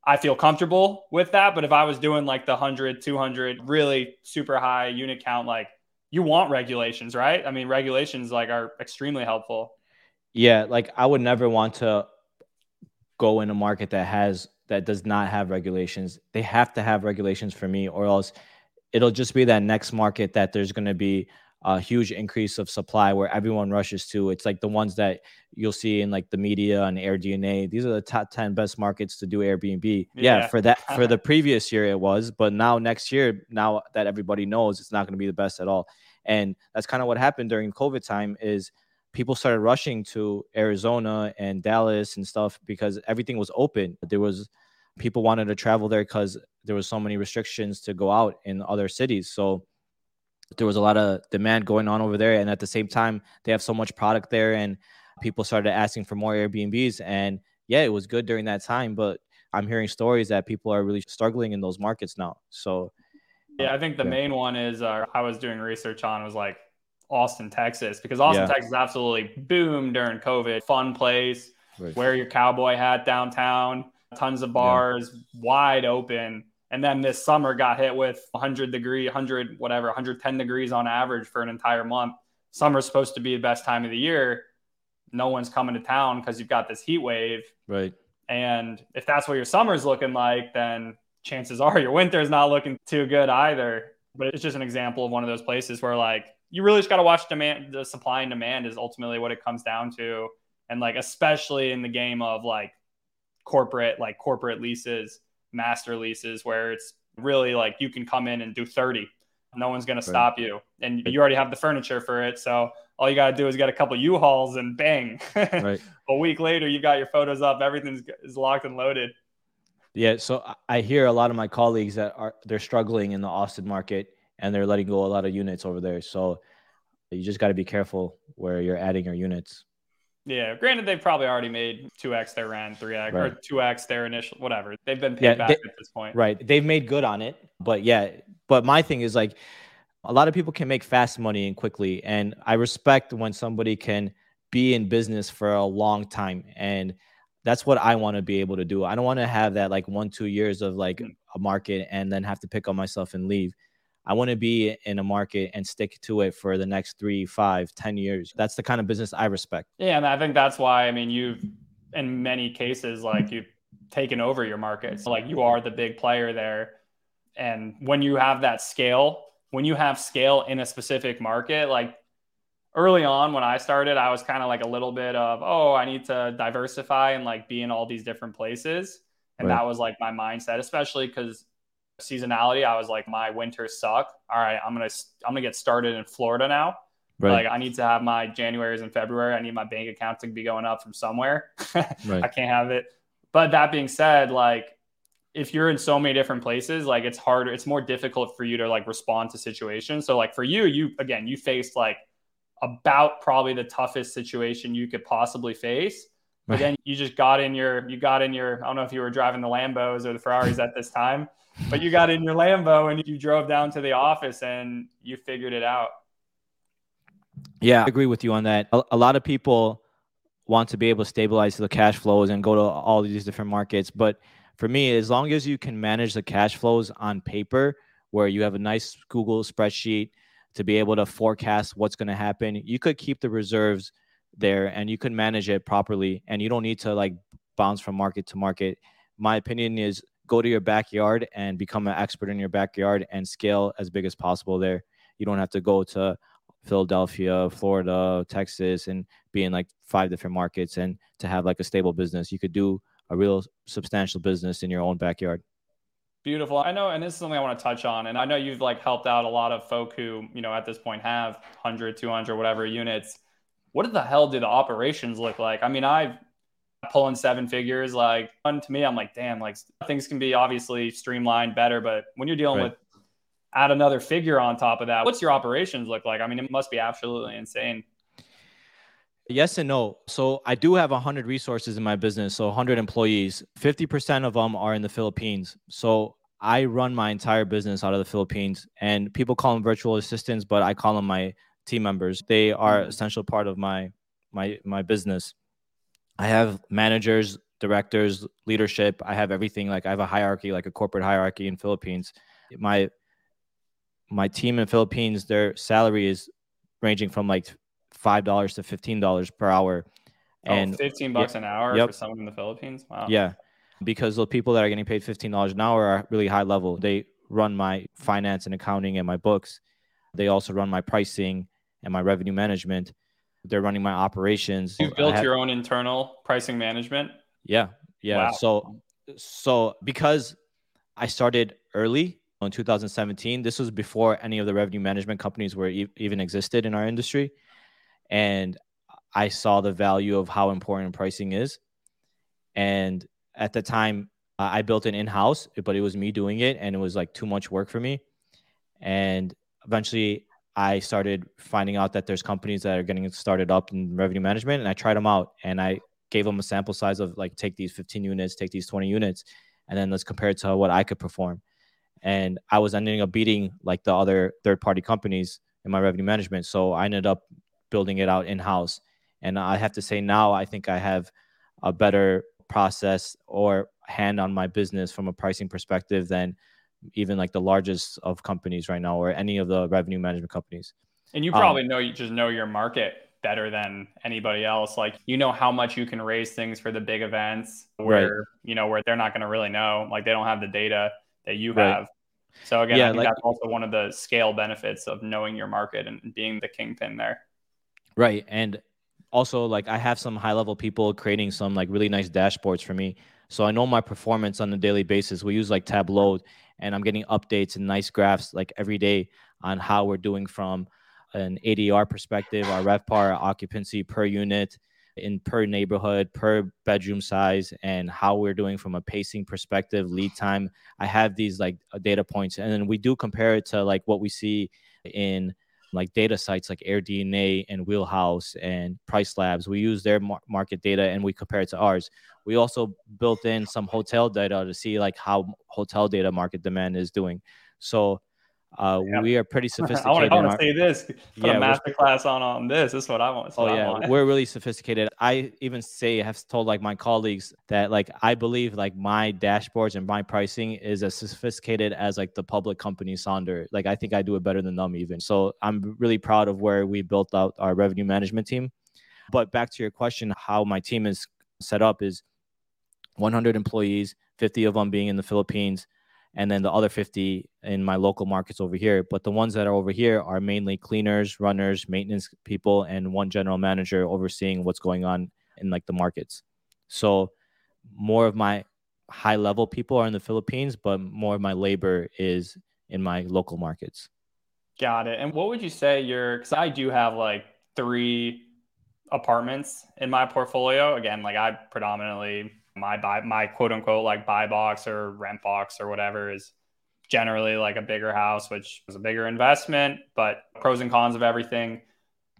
I feel comfortable with that. But if I was doing like the 100, 200, really super high unit count, like you want regulations, right? I mean, regulations like are extremely helpful. Yeah, like I would never want to go in a market that has that does not have regulations. They have to have regulations for me, or else it'll just be that next market that there's going to be a huge increase of supply where everyone rushes to. It's like the ones that you'll see in like the media and AirDNA. These are the top 10 best markets to do Airbnb. Yeah, yeah for that for the previous year it was, but now next year, now that everybody knows it's not going to be the best at all. And that's kind of what happened during COVID time is people started rushing to Arizona and Dallas and stuff because everything was open. There was people wanted to travel there because there was so many restrictions to go out in other cities. So there was a lot of demand going on over there and at the same time they have so much product there and people started asking for more airbnbs and yeah it was good during that time but i'm hearing stories that people are really struggling in those markets now so yeah i think the yeah. main one is uh, i was doing research on was like austin texas because austin yeah. texas absolutely boomed during covid fun place right. wear your cowboy hat downtown tons of bars yeah. wide open and then this summer got hit with 100 degree 100 whatever 110 degrees on average for an entire month. Summer's supposed to be the best time of the year. No one's coming to town because you've got this heat wave. Right. And if that's what your summer's looking like then chances are your winter's not looking too good either. But it's just an example of one of those places where like you really just got to watch demand the supply and demand is ultimately what it comes down to. And like especially in the game of like corporate like corporate leases master leases where it's really like you can come in and do 30 no one's going to stop you. And you already have the furniture for it so all you got to do is get a couple u-hauls and bang. Right. a week later you got your photos up everything's is locked and loaded. Yeah so i hear a lot of my colleagues that are they're struggling in the austin market and they're letting go a lot of units over there. So you just got to be careful where you're adding your units yeah, granted, they've probably already made two x their rent, three x right. or two x their initial whatever. They've been paid yeah, back they, at this point, right? They've made good on it, but yeah. But my thing is like, a lot of people can make fast money and quickly, and I respect when somebody can be in business for a long time, and that's what I want to be able to do. I don't want to have that like one two years of like mm. a market and then have to pick up myself and leave. I want to be in a market and stick to it for the next three, five, ten years. That's the kind of business I respect. Yeah, and I think that's why I mean you've in many cases like you've taken over your markets. Like you are the big player there. And when you have that scale, when you have scale in a specific market, like early on when I started, I was kind of like a little bit of, oh, I need to diversify and like be in all these different places. And right. that was like my mindset, especially because seasonality, I was like, my winters suck. All right, I'm gonna I'm gonna get started in Florida now. Right. Like I need to have my January's and February. I need my bank account to be going up from somewhere. right. I can't have it. But that being said, like if you're in so many different places, like it's harder, it's more difficult for you to like respond to situations. So like for you, you again, you faced like about probably the toughest situation you could possibly face. But then you just got in your, you got in your, I don't know if you were driving the Lambos or the Ferraris at this time, but you got in your Lambo and you drove down to the office and you figured it out. Yeah, I agree with you on that. A, a lot of people want to be able to stabilize the cash flows and go to all these different markets. But for me, as long as you can manage the cash flows on paper, where you have a nice Google spreadsheet to be able to forecast what's going to happen, you could keep the reserves there and you can manage it properly. And you don't need to like bounce from market to market. My opinion is go to your backyard and become an expert in your backyard and scale as big as possible there. You don't have to go to Philadelphia, Florida, Texas, and be in like five different markets and to have like a stable business. You could do a real substantial business in your own backyard. Beautiful. I know, and this is something I want to touch on. And I know you've like helped out a lot of folk who, you know, at this point have 100, 200, whatever units. What the hell do the operations look like? I mean, I've pulling seven figures, like to me, I'm like, damn, like things can be obviously streamlined better, but when you're dealing right. with add another figure on top of that, what's your operations look like? I mean, it must be absolutely insane. Yes and no. So I do have 100 resources in my business, so 100 employees. 50% of them are in the Philippines. So I run my entire business out of the Philippines, and people call them virtual assistants, but I call them my team members. They are mm-hmm. essential part of my my my business. I have managers directors, leadership. I have everything. Like I have a hierarchy, like a corporate hierarchy in Philippines. My my team in Philippines, their salary is ranging from like five dollars to fifteen dollars per hour. Oh, and 15 bucks yeah, an hour yep. for someone in the Philippines. Wow. Yeah. Because the people that are getting paid $15 an hour are really high level. They run my finance and accounting and my books. They also run my pricing and my revenue management. They're running my operations. You built have, your own internal pricing management? Yeah. Yeah. Wow. So so because I started early in 2017, this was before any of the revenue management companies were e- even existed in our industry. And I saw the value of how important pricing is. And at the time, uh, I built it in house, but it was me doing it, and it was like too much work for me. And eventually, I started finding out that there's companies that are getting started up in revenue management, and I tried them out, and I gave them a sample size of like take these 15 units, take these 20 units, and then let's compare it to what I could perform. And I was ending up beating like the other third party companies in my revenue management. So I ended up building it out in house. And I have to say now, I think I have a better process or hand on my business from a pricing perspective than even like the largest of companies right now or any of the revenue management companies. And you probably um, know you just know your market better than anybody else. Like you know how much you can raise things for the big events where right. you know where they're not going to really know. Like they don't have the data that you right. have. So again, yeah, I think like, that's also one of the scale benefits of knowing your market and being the kingpin there. Right. And also like I have some high level people creating some like really nice dashboards for me. So I know my performance on a daily basis. We use like Tableau and I'm getting updates and nice graphs like every day on how we're doing from an ADR perspective, our RevPAR our occupancy per unit, in per neighborhood, per bedroom size, and how we're doing from a pacing perspective, lead time. I have these like data points, and then we do compare it to like what we see in like data sites like AirDNA and Wheelhouse and Price Labs. We use their mar- market data and we compare it to ours. We also built in some hotel data to see like how hotel data market demand is doing. So uh, yeah. we are pretty sophisticated. I want to say this. Put yeah, a master class on on this. This is what I want. Oh yeah, we're really sophisticated. I even say have told like my colleagues that like I believe like my dashboards and my pricing is as sophisticated as like the public company Sonder. Like I think I do it better than them even. So I'm really proud of where we built out our revenue management team. But back to your question, how my team is set up is 100 employees, 50 of them being in the Philippines and then the other 50 in my local markets over here. But the ones that are over here are mainly cleaners, runners, maintenance people, and one general manager overseeing what's going on in like the markets. So more of my high level people are in the Philippines, but more of my labor is in my local markets. Got it. And what would you say your, because I do have like three apartments in my portfolio. Again, like I predominantly my buy my quote unquote like buy box or rent box or whatever is generally like a bigger house, which is a bigger investment, but pros and cons of everything.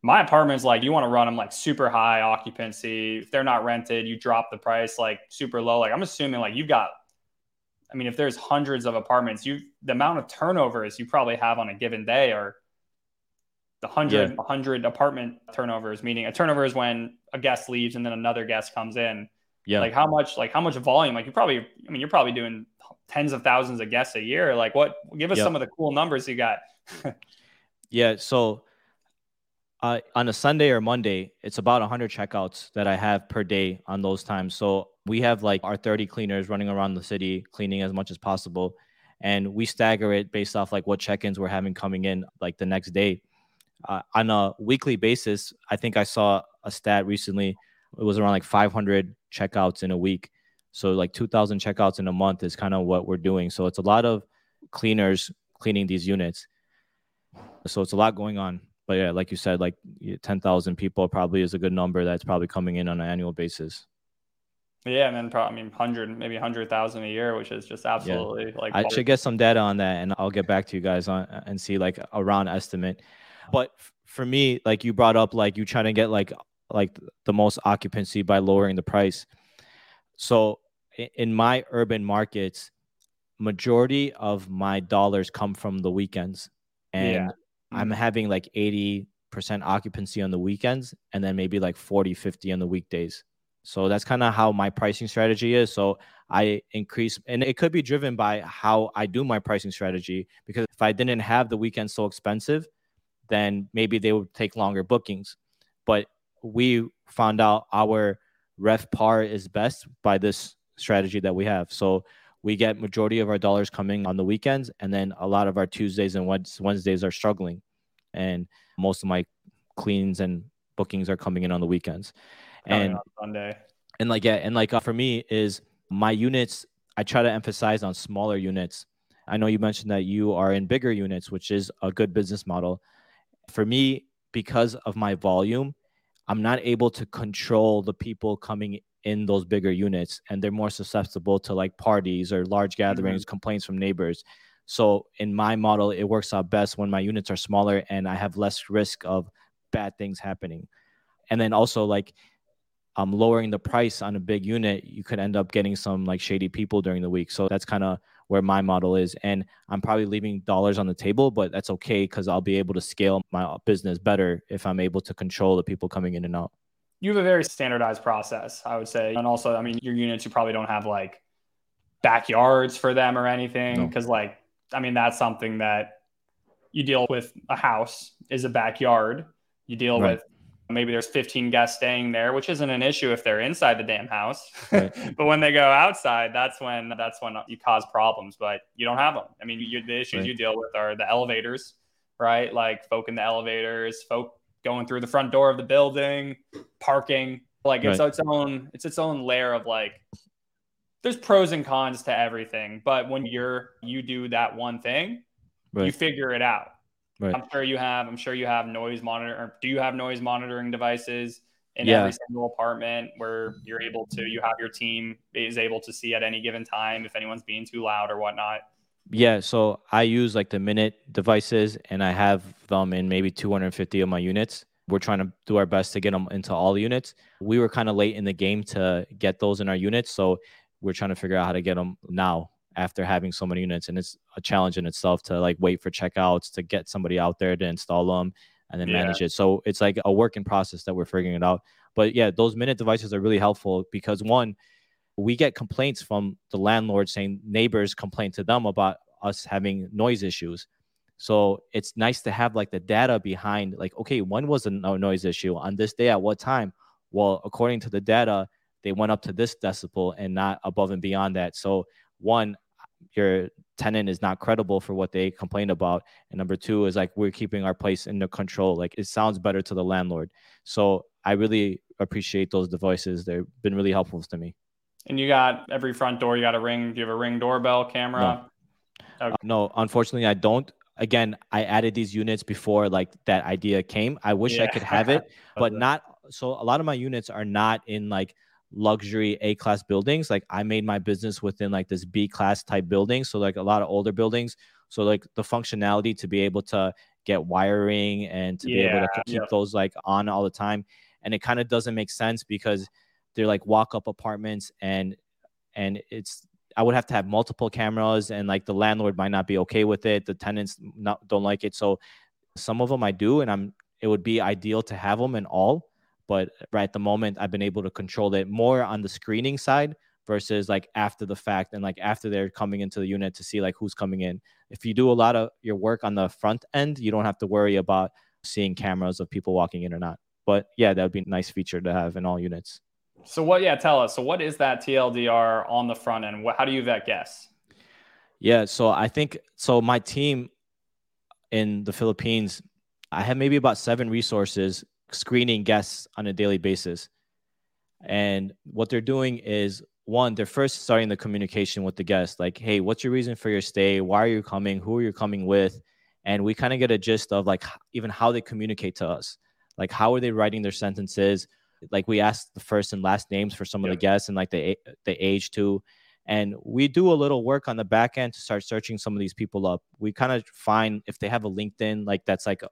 My apartment's like you want to run them like super high occupancy. If they're not rented, you drop the price like super low. Like I'm assuming like you've got I mean, if there's hundreds of apartments, you the amount of turnovers you probably have on a given day are the 100 yeah. 100 apartment turnovers meaning a turnover is when a guest leaves and then another guest comes in yeah. Like how much, like how much volume? Like you probably, I mean, you're probably doing tens of thousands of guests a year. Like what? Give us yep. some of the cool numbers you got. yeah. So uh, on a Sunday or Monday, it's about 100 checkouts that I have per day on those times. So we have like our 30 cleaners running around the city, cleaning as much as possible. And we stagger it based off like what check ins we're having coming in like the next day. Uh, on a weekly basis, I think I saw a stat recently it was around like 500 checkouts in a week. So like 2000 checkouts in a month is kind of what we're doing. So it's a lot of cleaners cleaning these units. So it's a lot going on. But yeah, like you said, like 10,000 people probably is a good number that's probably coming in on an annual basis. Yeah, and then probably I mean hundred, maybe hundred thousand a year, which is just absolutely yeah. like. I should get some data on that, and I'll get back to you guys on and see like a round estimate. But for me, like you brought up, like you trying to get like like the most occupancy by lowering the price. So in my urban markets, majority of my dollars come from the weekends. And yeah. I'm having like 80% occupancy on the weekends and then maybe like 40, 50 on the weekdays. So that's kind of how my pricing strategy is. So I increase, and it could be driven by how I do my pricing strategy. Because if I didn't have the weekend so expensive, then maybe they would take longer bookings. But we found out our RevPAR is best by this strategy that we have. So we get majority of our dollars coming on the weekends, and then a lot of our Tuesdays and Wednesdays are struggling, and most of my cleans and bookings are coming in on the weekends. and Sunday. And like yeah, and like uh, for me is my units. I try to emphasize on smaller units. I know you mentioned that you are in bigger units, which is a good business model. For me, because of my volume, I'm not able to control the people coming in those bigger units and they're more susceptible to like parties or large gatherings, mm-hmm. complaints from neighbors. So in my model, it works out best when my units are smaller and I have less risk of bad things happening. And then also like um lowering the price on a big unit, you could end up getting some like shady people during the week. So that's kind of where my model is. And I'm probably leaving dollars on the table, but that's okay because I'll be able to scale my uh, business better if I'm able to control the people coming in and out you have a very standardized process, I would say. And also, I mean, your units, you probably don't have like backyards for them or anything. No. Cause like, I mean, that's something that you deal with a house is a backyard. You deal right. with maybe there's 15 guests staying there, which isn't an issue if they're inside the damn house. Right. but when they go outside, that's when that's when you cause problems. But you don't have them. I mean, you, the issues right. you deal with are the elevators, right? Like folk in the elevators, folk going through the front door of the building, parking. Like it's right. its own it's its own layer of like there's pros and cons to everything. But when you're you do that one thing, you figure it out. Right. I'm sure you have. I'm sure you have noise monitor. do you have noise monitoring devices in yeah. every single apartment where you're able to? You have your team is able to see at any given time if anyone's being too loud or whatnot. Yeah, so I use like the Minut devices and I have them in maybe 250 of my units. We're trying to do our best to get them into all the units. We were kind of late in the game to get those in our units, so we're trying to figure out how to get them now after having so many units and it's a challenge in itself to like wait for checkouts to get somebody out there to install them and then yeah. manage it. So it's like a work in process that we're figuring it out. But yeah, those Minut devices are really helpful because one, we get complaints from the landlord saying neighbors complain to them about us having noise issues. So it's nice to have like the data behind like, okay, when was a noise issue on this day at what time? Well, according to the data, they went up to this decibel and not above and beyond that. So one, your tenant is not credible for what they complained about. And number two is like we're keeping our place under control. Like it sounds better to the landlord. So I really appreciate those devices. They've been really helpful to me. And you got every front door, you got a ring. Do you have a ring doorbell camera? No, okay. uh, no unfortunately, I don't. Again, I added these units before like that idea came. I wish yeah. I could have it, but not. So a lot of my units are not in like luxury A class buildings. Like I made my business within like this B class type building. So like a lot of older buildings. So like the functionality to be able to get wiring and to yeah, be able to keep those like on all the time. And it kind of doesn't make sense because they're like walk up apartments and and it's I would have to have multiple cameras and like the landlord might not be okay with it. The tenants not, don't like it. So some of them I do, and I'm it would be ideal to have them in all. But right at the moment, I've been able to control it more on the screening side versus like after the fact and like after they're coming into the unit to see like who's coming in. If you do a lot of your work on the front end, you don't have to worry about seeing cameras of people walking in or not. But yeah, that would be a nice feature to have in all units. So what? Yeah, tell us. So what is that TLDR on the front end? How do you vet guests? Yeah, so I think so. My team in the Philippines, I have maybe about seven resources screening guests on a daily basis, and what they're doing is one, they're first starting the communication with the guest, like, hey, what's your reason for your stay? Why are you coming? Who are you coming with? And we kind of get a gist of like even how they communicate to us, like how are they writing their sentences like we asked the first and last names for some of the guests and like the the age too and we do a little work on the back end to start searching some of these people up we kind of find if they have a linkedin like that's like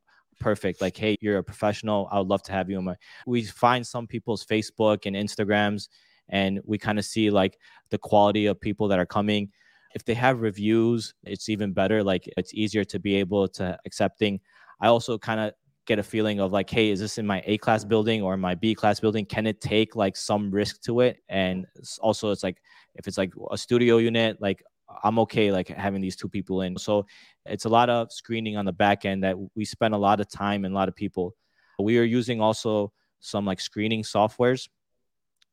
perfect like hey you're a professional i would love to have you in my we find some people's facebook and instagrams and we kind of see like the quality of people that are coming if they have reviews it's even better like it's easier to be able to accepting i also kind of get a feeling of like, hey, is this in my A class building or my B class building? Can it take like some risk to it? And also, it's like if it's like a studio unit, like I'm okay like having these two people in. So it's a lot of screening on the back end that we spend a lot of time and a lot of people. We are using also some like screening softwares.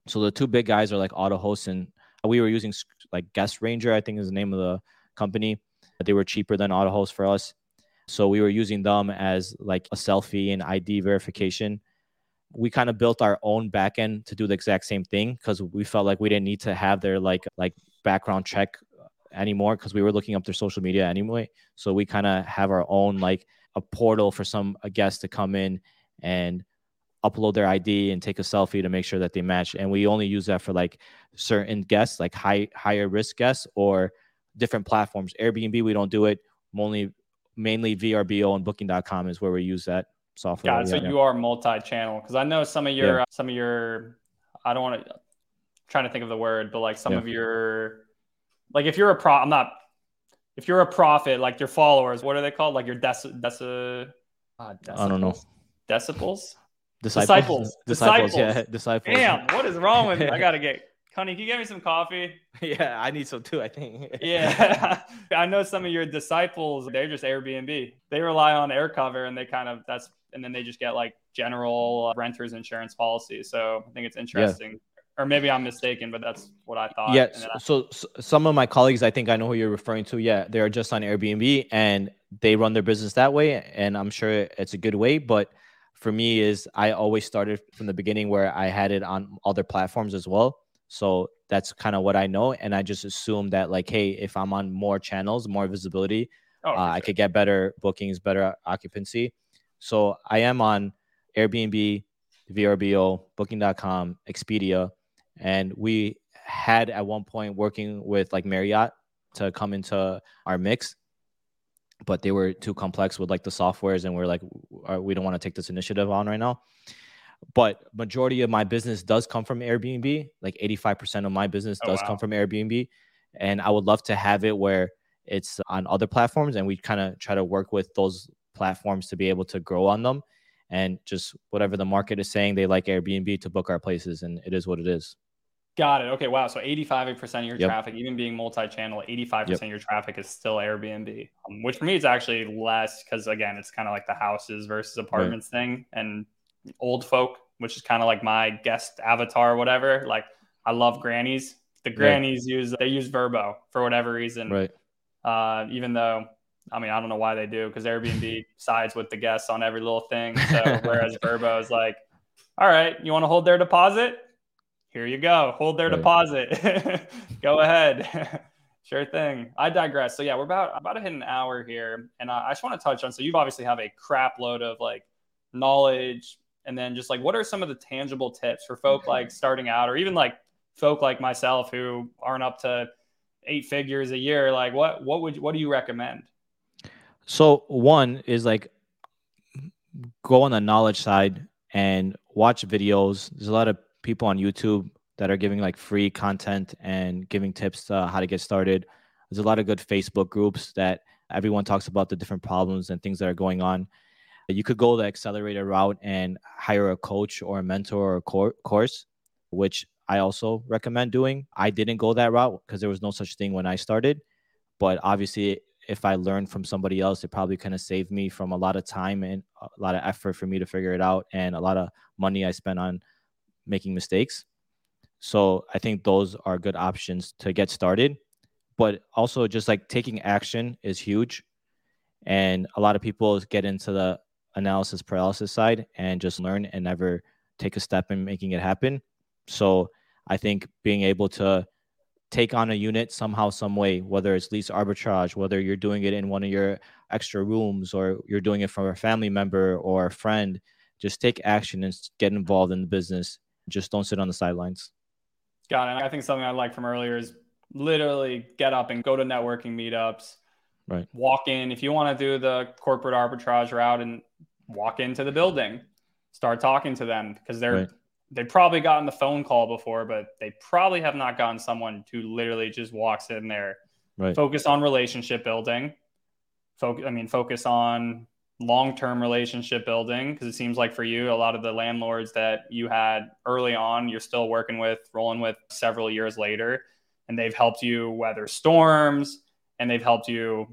So the two big guys are like AutoHost and we were using like Guest Ranger, I think is the name of the company. They were cheaper than AutoHost for us. So we were using them as like a selfie and ID verification. We kind of built our own backend to do the exact same thing because we felt like we didn't need to have their like like background check anymore because we were looking up their social media anyway. So we kind of have our own like a portal for some a guest to come in and upload their ID and take a selfie to make sure that they match. And we only use that for like certain guests, like high higher risk guests or different platforms. Airbnb, we don't do it. Only mainly VRBO and Booking.com is where we use that software. Got it. So you are multi-channel because I know some of your yeah. some of your I don't want to trying to think of the word, but like some yeah. of your like if you're a pro, I'm not. If you're a prophet, like your followers, what are they called? Like your deci, deci, uh, I don't know. Decibels. Disciples. Disciples. Disciples. Yeah, disciples. Damn, what is wrong with me? I gotta get. Connie, can you get me some coffee? Yeah, I need some too. I think. yeah, I know some of your disciples. They're just Airbnb. They rely on AirCover, and they kind of that's, and then they just get like general renters insurance policy. So I think it's interesting. Yeah or maybe I'm mistaken, but that's what I thought. Yeah. I- so, so, some of my colleagues, I think I know who you're referring to. Yeah, they are just on Airbnb and they run their business that way, and I'm sure it's a good way. But for me, is I always started from the beginning where I had it on other platforms as well. So that's kind of what I know, and I just assume that like, hey, if I'm on more channels, more visibility, oh, uh, sure. I could get better bookings, better occupancy. So I am on Airbnb, VRBO, Booking.com, Expedia and we had at one point working with like Marriott to come into our mix, but they were too complex with like the softwares, and we're like, uh, we don't want to take this initiative on right now. But majority of my business does come from Airbnb. Like 85% of my business oh, does wow. come from Airbnb, and I would love to have it where it's on other platforms, and we kind of try to work with those platforms to be able to grow on them and just whatever the market is saying they like airbnb to book our places and it is what it is Got it. Okay. Wow. So 85% of your yep. traffic, even being multi-channel, 85% yep. of your traffic is still Airbnb, um, which for me is actually less because again, it's kind of like the houses versus apartments right. thing and old folk, which is kind of like my guest avatar or whatever. Like I love grannies. The grannies right. use, they use VRBO for whatever reason. Right. Uh, even though, I mean, I don't know why they do because Airbnb sides with the guests on every little thing. So whereas VRBO is like, all right, you want to hold their deposit? here you go. Hold their right. deposit. go ahead. sure thing. I digress. So yeah, we're about about to hit an hour here, and I just want to touch on. So you obviously have a crap load of like knowledge, and then just like what are some of the tangible tips for folk mm-hmm. like starting out, or even like folk like myself who aren't up to eight figures a year? Like what what would what do you recommend? So one is like go on the knowledge side and watch videos. There's a lot of people on YouTube that are giving like free content and giving tips how to get started. There's a lot of good Facebook groups that everyone talks about the different problems and things that are going on. You could go the accelerator route and hire a coach or a mentor or a cor- course, which I also recommend doing. I didn't go that route because there was no such thing when I started. But obviously, if I learned from somebody else, it probably kind of saved me from a lot of time and a lot of effort for me to figure it out and a lot of money I spent on making mistakes. So I think those are good options to get started. But also just like taking action is huge. And a lot of people get into the analysis paralysis side and just learn and never take a step in making it happen. So I think being able to take on a unit somehow, some way, whether it's lease arbitrage, whether you're doing it in one of your extra rooms or you're doing it from a family member or a friend, just take action and get involved in the business just don't sit on the sidelines. Got it. I think something I like from earlier is literally get up and go to networking meetups. Right. Walk in if you want to do the corporate arbitrage route and walk into the building. Start talking to them because they're right. They probably gotten the phone call before, but they probably have not gotten someone who literally just walks in there. Right. Focus on relationship building. Focus. I mean, focus on long-term relationship building because it seems like for you a lot of the landlords that you had early on you're still working with rolling with several years later and they've helped you weather storms and they've helped you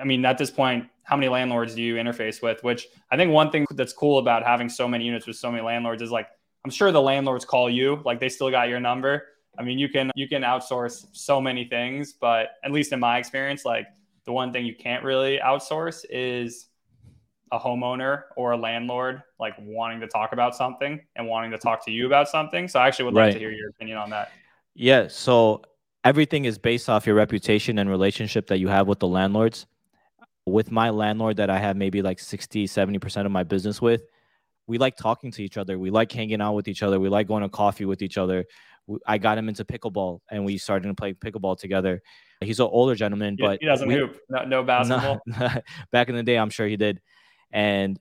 i mean at this point how many landlords do you interface with which i think one thing that's cool about having so many units with so many landlords is like i'm sure the landlords call you like they still got your number i mean you can you can outsource so many things but at least in my experience like the one thing you can't really outsource is a homeowner or a landlord like wanting to talk about something and wanting to talk to you about something. So I actually would like right. to hear your opinion on that. Yeah. So everything is based off your reputation and relationship that you have with the landlords. With my landlord that I have maybe like 60, 70% of my business with, we like talking to each other. We like hanging out with each other. We like going to coffee with each other. I got him into pickleball and we started to play pickleball together. He's an older gentleman, but he doesn't we, hoop. No, no basketball. Back in the day, I'm sure he did. And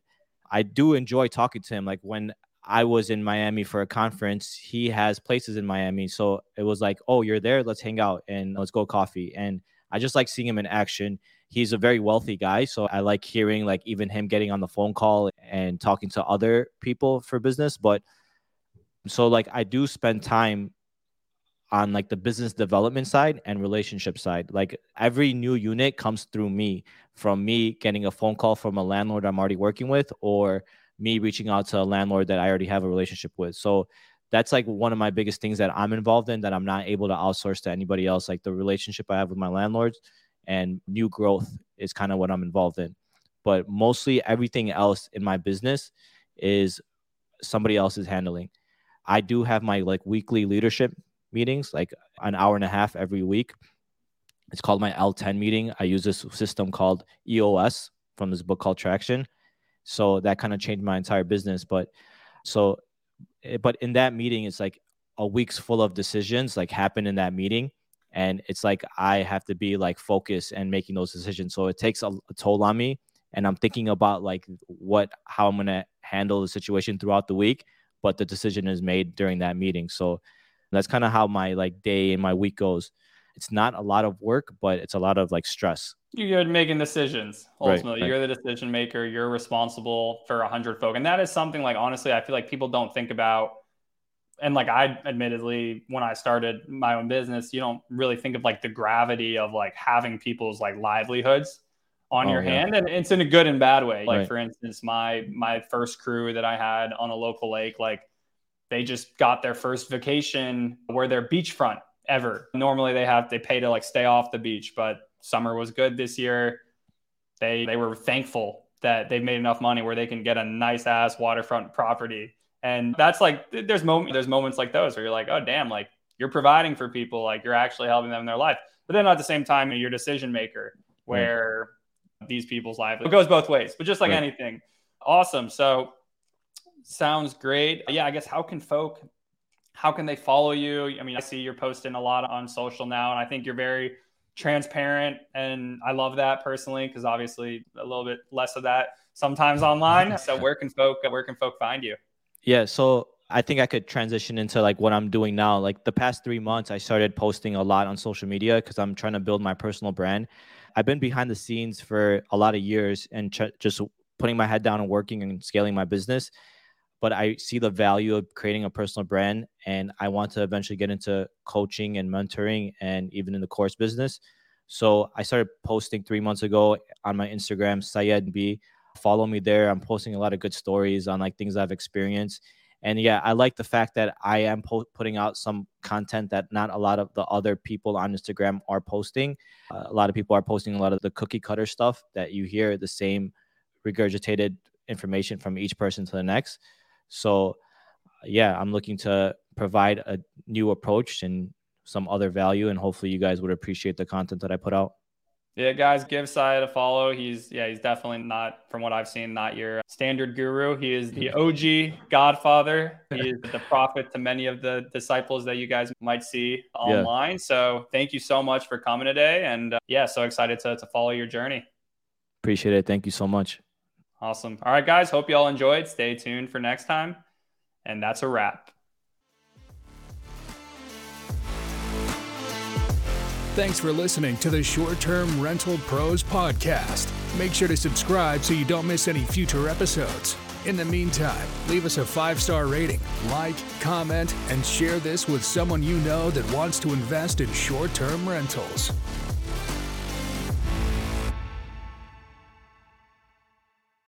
I do enjoy talking to him. Like when I was in Miami for a conference, he has places in Miami. So it was like, oh, you're there? Let's hang out and let's go coffee. And I just like seeing him in action. He's a very wealthy guy. So I like hearing like even him getting on the phone call and talking to other people for business. But so like I do spend time on like the business development side and relationship side. Like every new unit comes through me from me getting a phone call from a landlord I'm already working with or me reaching out to a landlord that I already have a relationship with. So that's like one of my biggest things that I'm involved in that I'm not able to outsource to anybody else. Like the relationship I have with my landlords and new growth is kind of what I'm involved in. But mostly everything else in my business is somebody else is handling. I do have my like weekly leadership meetings, like an hour and a half every week. It's called my L10 meeting. I use this system called EOS from this book called Traction. So that kind of changed my entire business. But so, eh, but in that meeting, it's like a week's full of decisions like happen in that meeting. And it's like I have to be like focused and making those decisions. So it takes a, a toll on me. And I'm thinking about like what, how I'm going to handle the situation throughout the week. But the decision is made during that meeting. So that's kind of how my like day and my week goes. It's not a lot of work, but it's a lot of like stress. You're making decisions. Ultimately, right, right. you're the decision maker. You're responsible for a hundred folk, and that is something like honestly, I feel like people don't think about. And like I admittedly, when I started my own business, you don't really think of like the gravity of like having people's like livelihoods on oh, your yeah. hand and it's in a good and bad way like right. for instance my my first crew that i had on a local lake like they just got their first vacation where they're beachfront ever. Normally they have they pay to like stay off the beach, but summer was good this year. They they were thankful that they've made enough money where they can get a nice ass waterfront property. And that's like there's moment there's moments like those where you're like, oh damn, like you're providing for people, like you're actually helping them in their life. But then at the same time, you're decision maker where mm. these people's life it goes both ways. But just like right. anything, awesome. So Sounds great. Yeah, I guess how can folk how can they follow you? I mean, I see you're posting a lot on social now, and I think you're very transparent, and I love that personally because obviously a little bit less of that sometimes online. So where can folk where can folk find you? Yeah, so I think I could transition into like what I'm doing now. Like the past three months, I started posting a lot on social media because I'm trying to build my personal brand. I've been behind the scenes for a lot of years and ch- just putting my head down and working and scaling my business but I see the value of creating a personal brand and I want to eventually get into coaching and mentoring and even in the course business. So I started posting three months ago on my Instagram, Syed B. Follow me there. I'm posting a lot of good stories on like things I've experienced. And yeah, I like the fact that I am po- putting out some content that not a lot of the other people on Instagram are posting. Uh, a lot of people are posting a lot of the cookie cutter stuff that you hear the same regurgitated information from each person to the next. So, yeah, I'm looking to provide a new approach and some other value, and hopefully, you guys would appreciate the content that I put out. Yeah, guys, give Syed a follow. He's yeah, he's definitely not, from what I've seen, not your standard guru. He is the OG Godfather. He is the prophet to many of the disciples that you guys might see online. Yeah. So thank you so much for coming today, and uh, yeah, so excited to to follow your journey. Appreciate it. Thank you so much. Awesome. All right, guys. Hope you all enjoyed. Stay tuned for next time. And that's a wrap. Thanks for listening to the Short Term Rental Pros Podcast. Make sure to subscribe so you don't miss any future episodes. In the meantime, leave us a five star rating, like, comment, and share this with someone you know that wants to invest in short term rentals.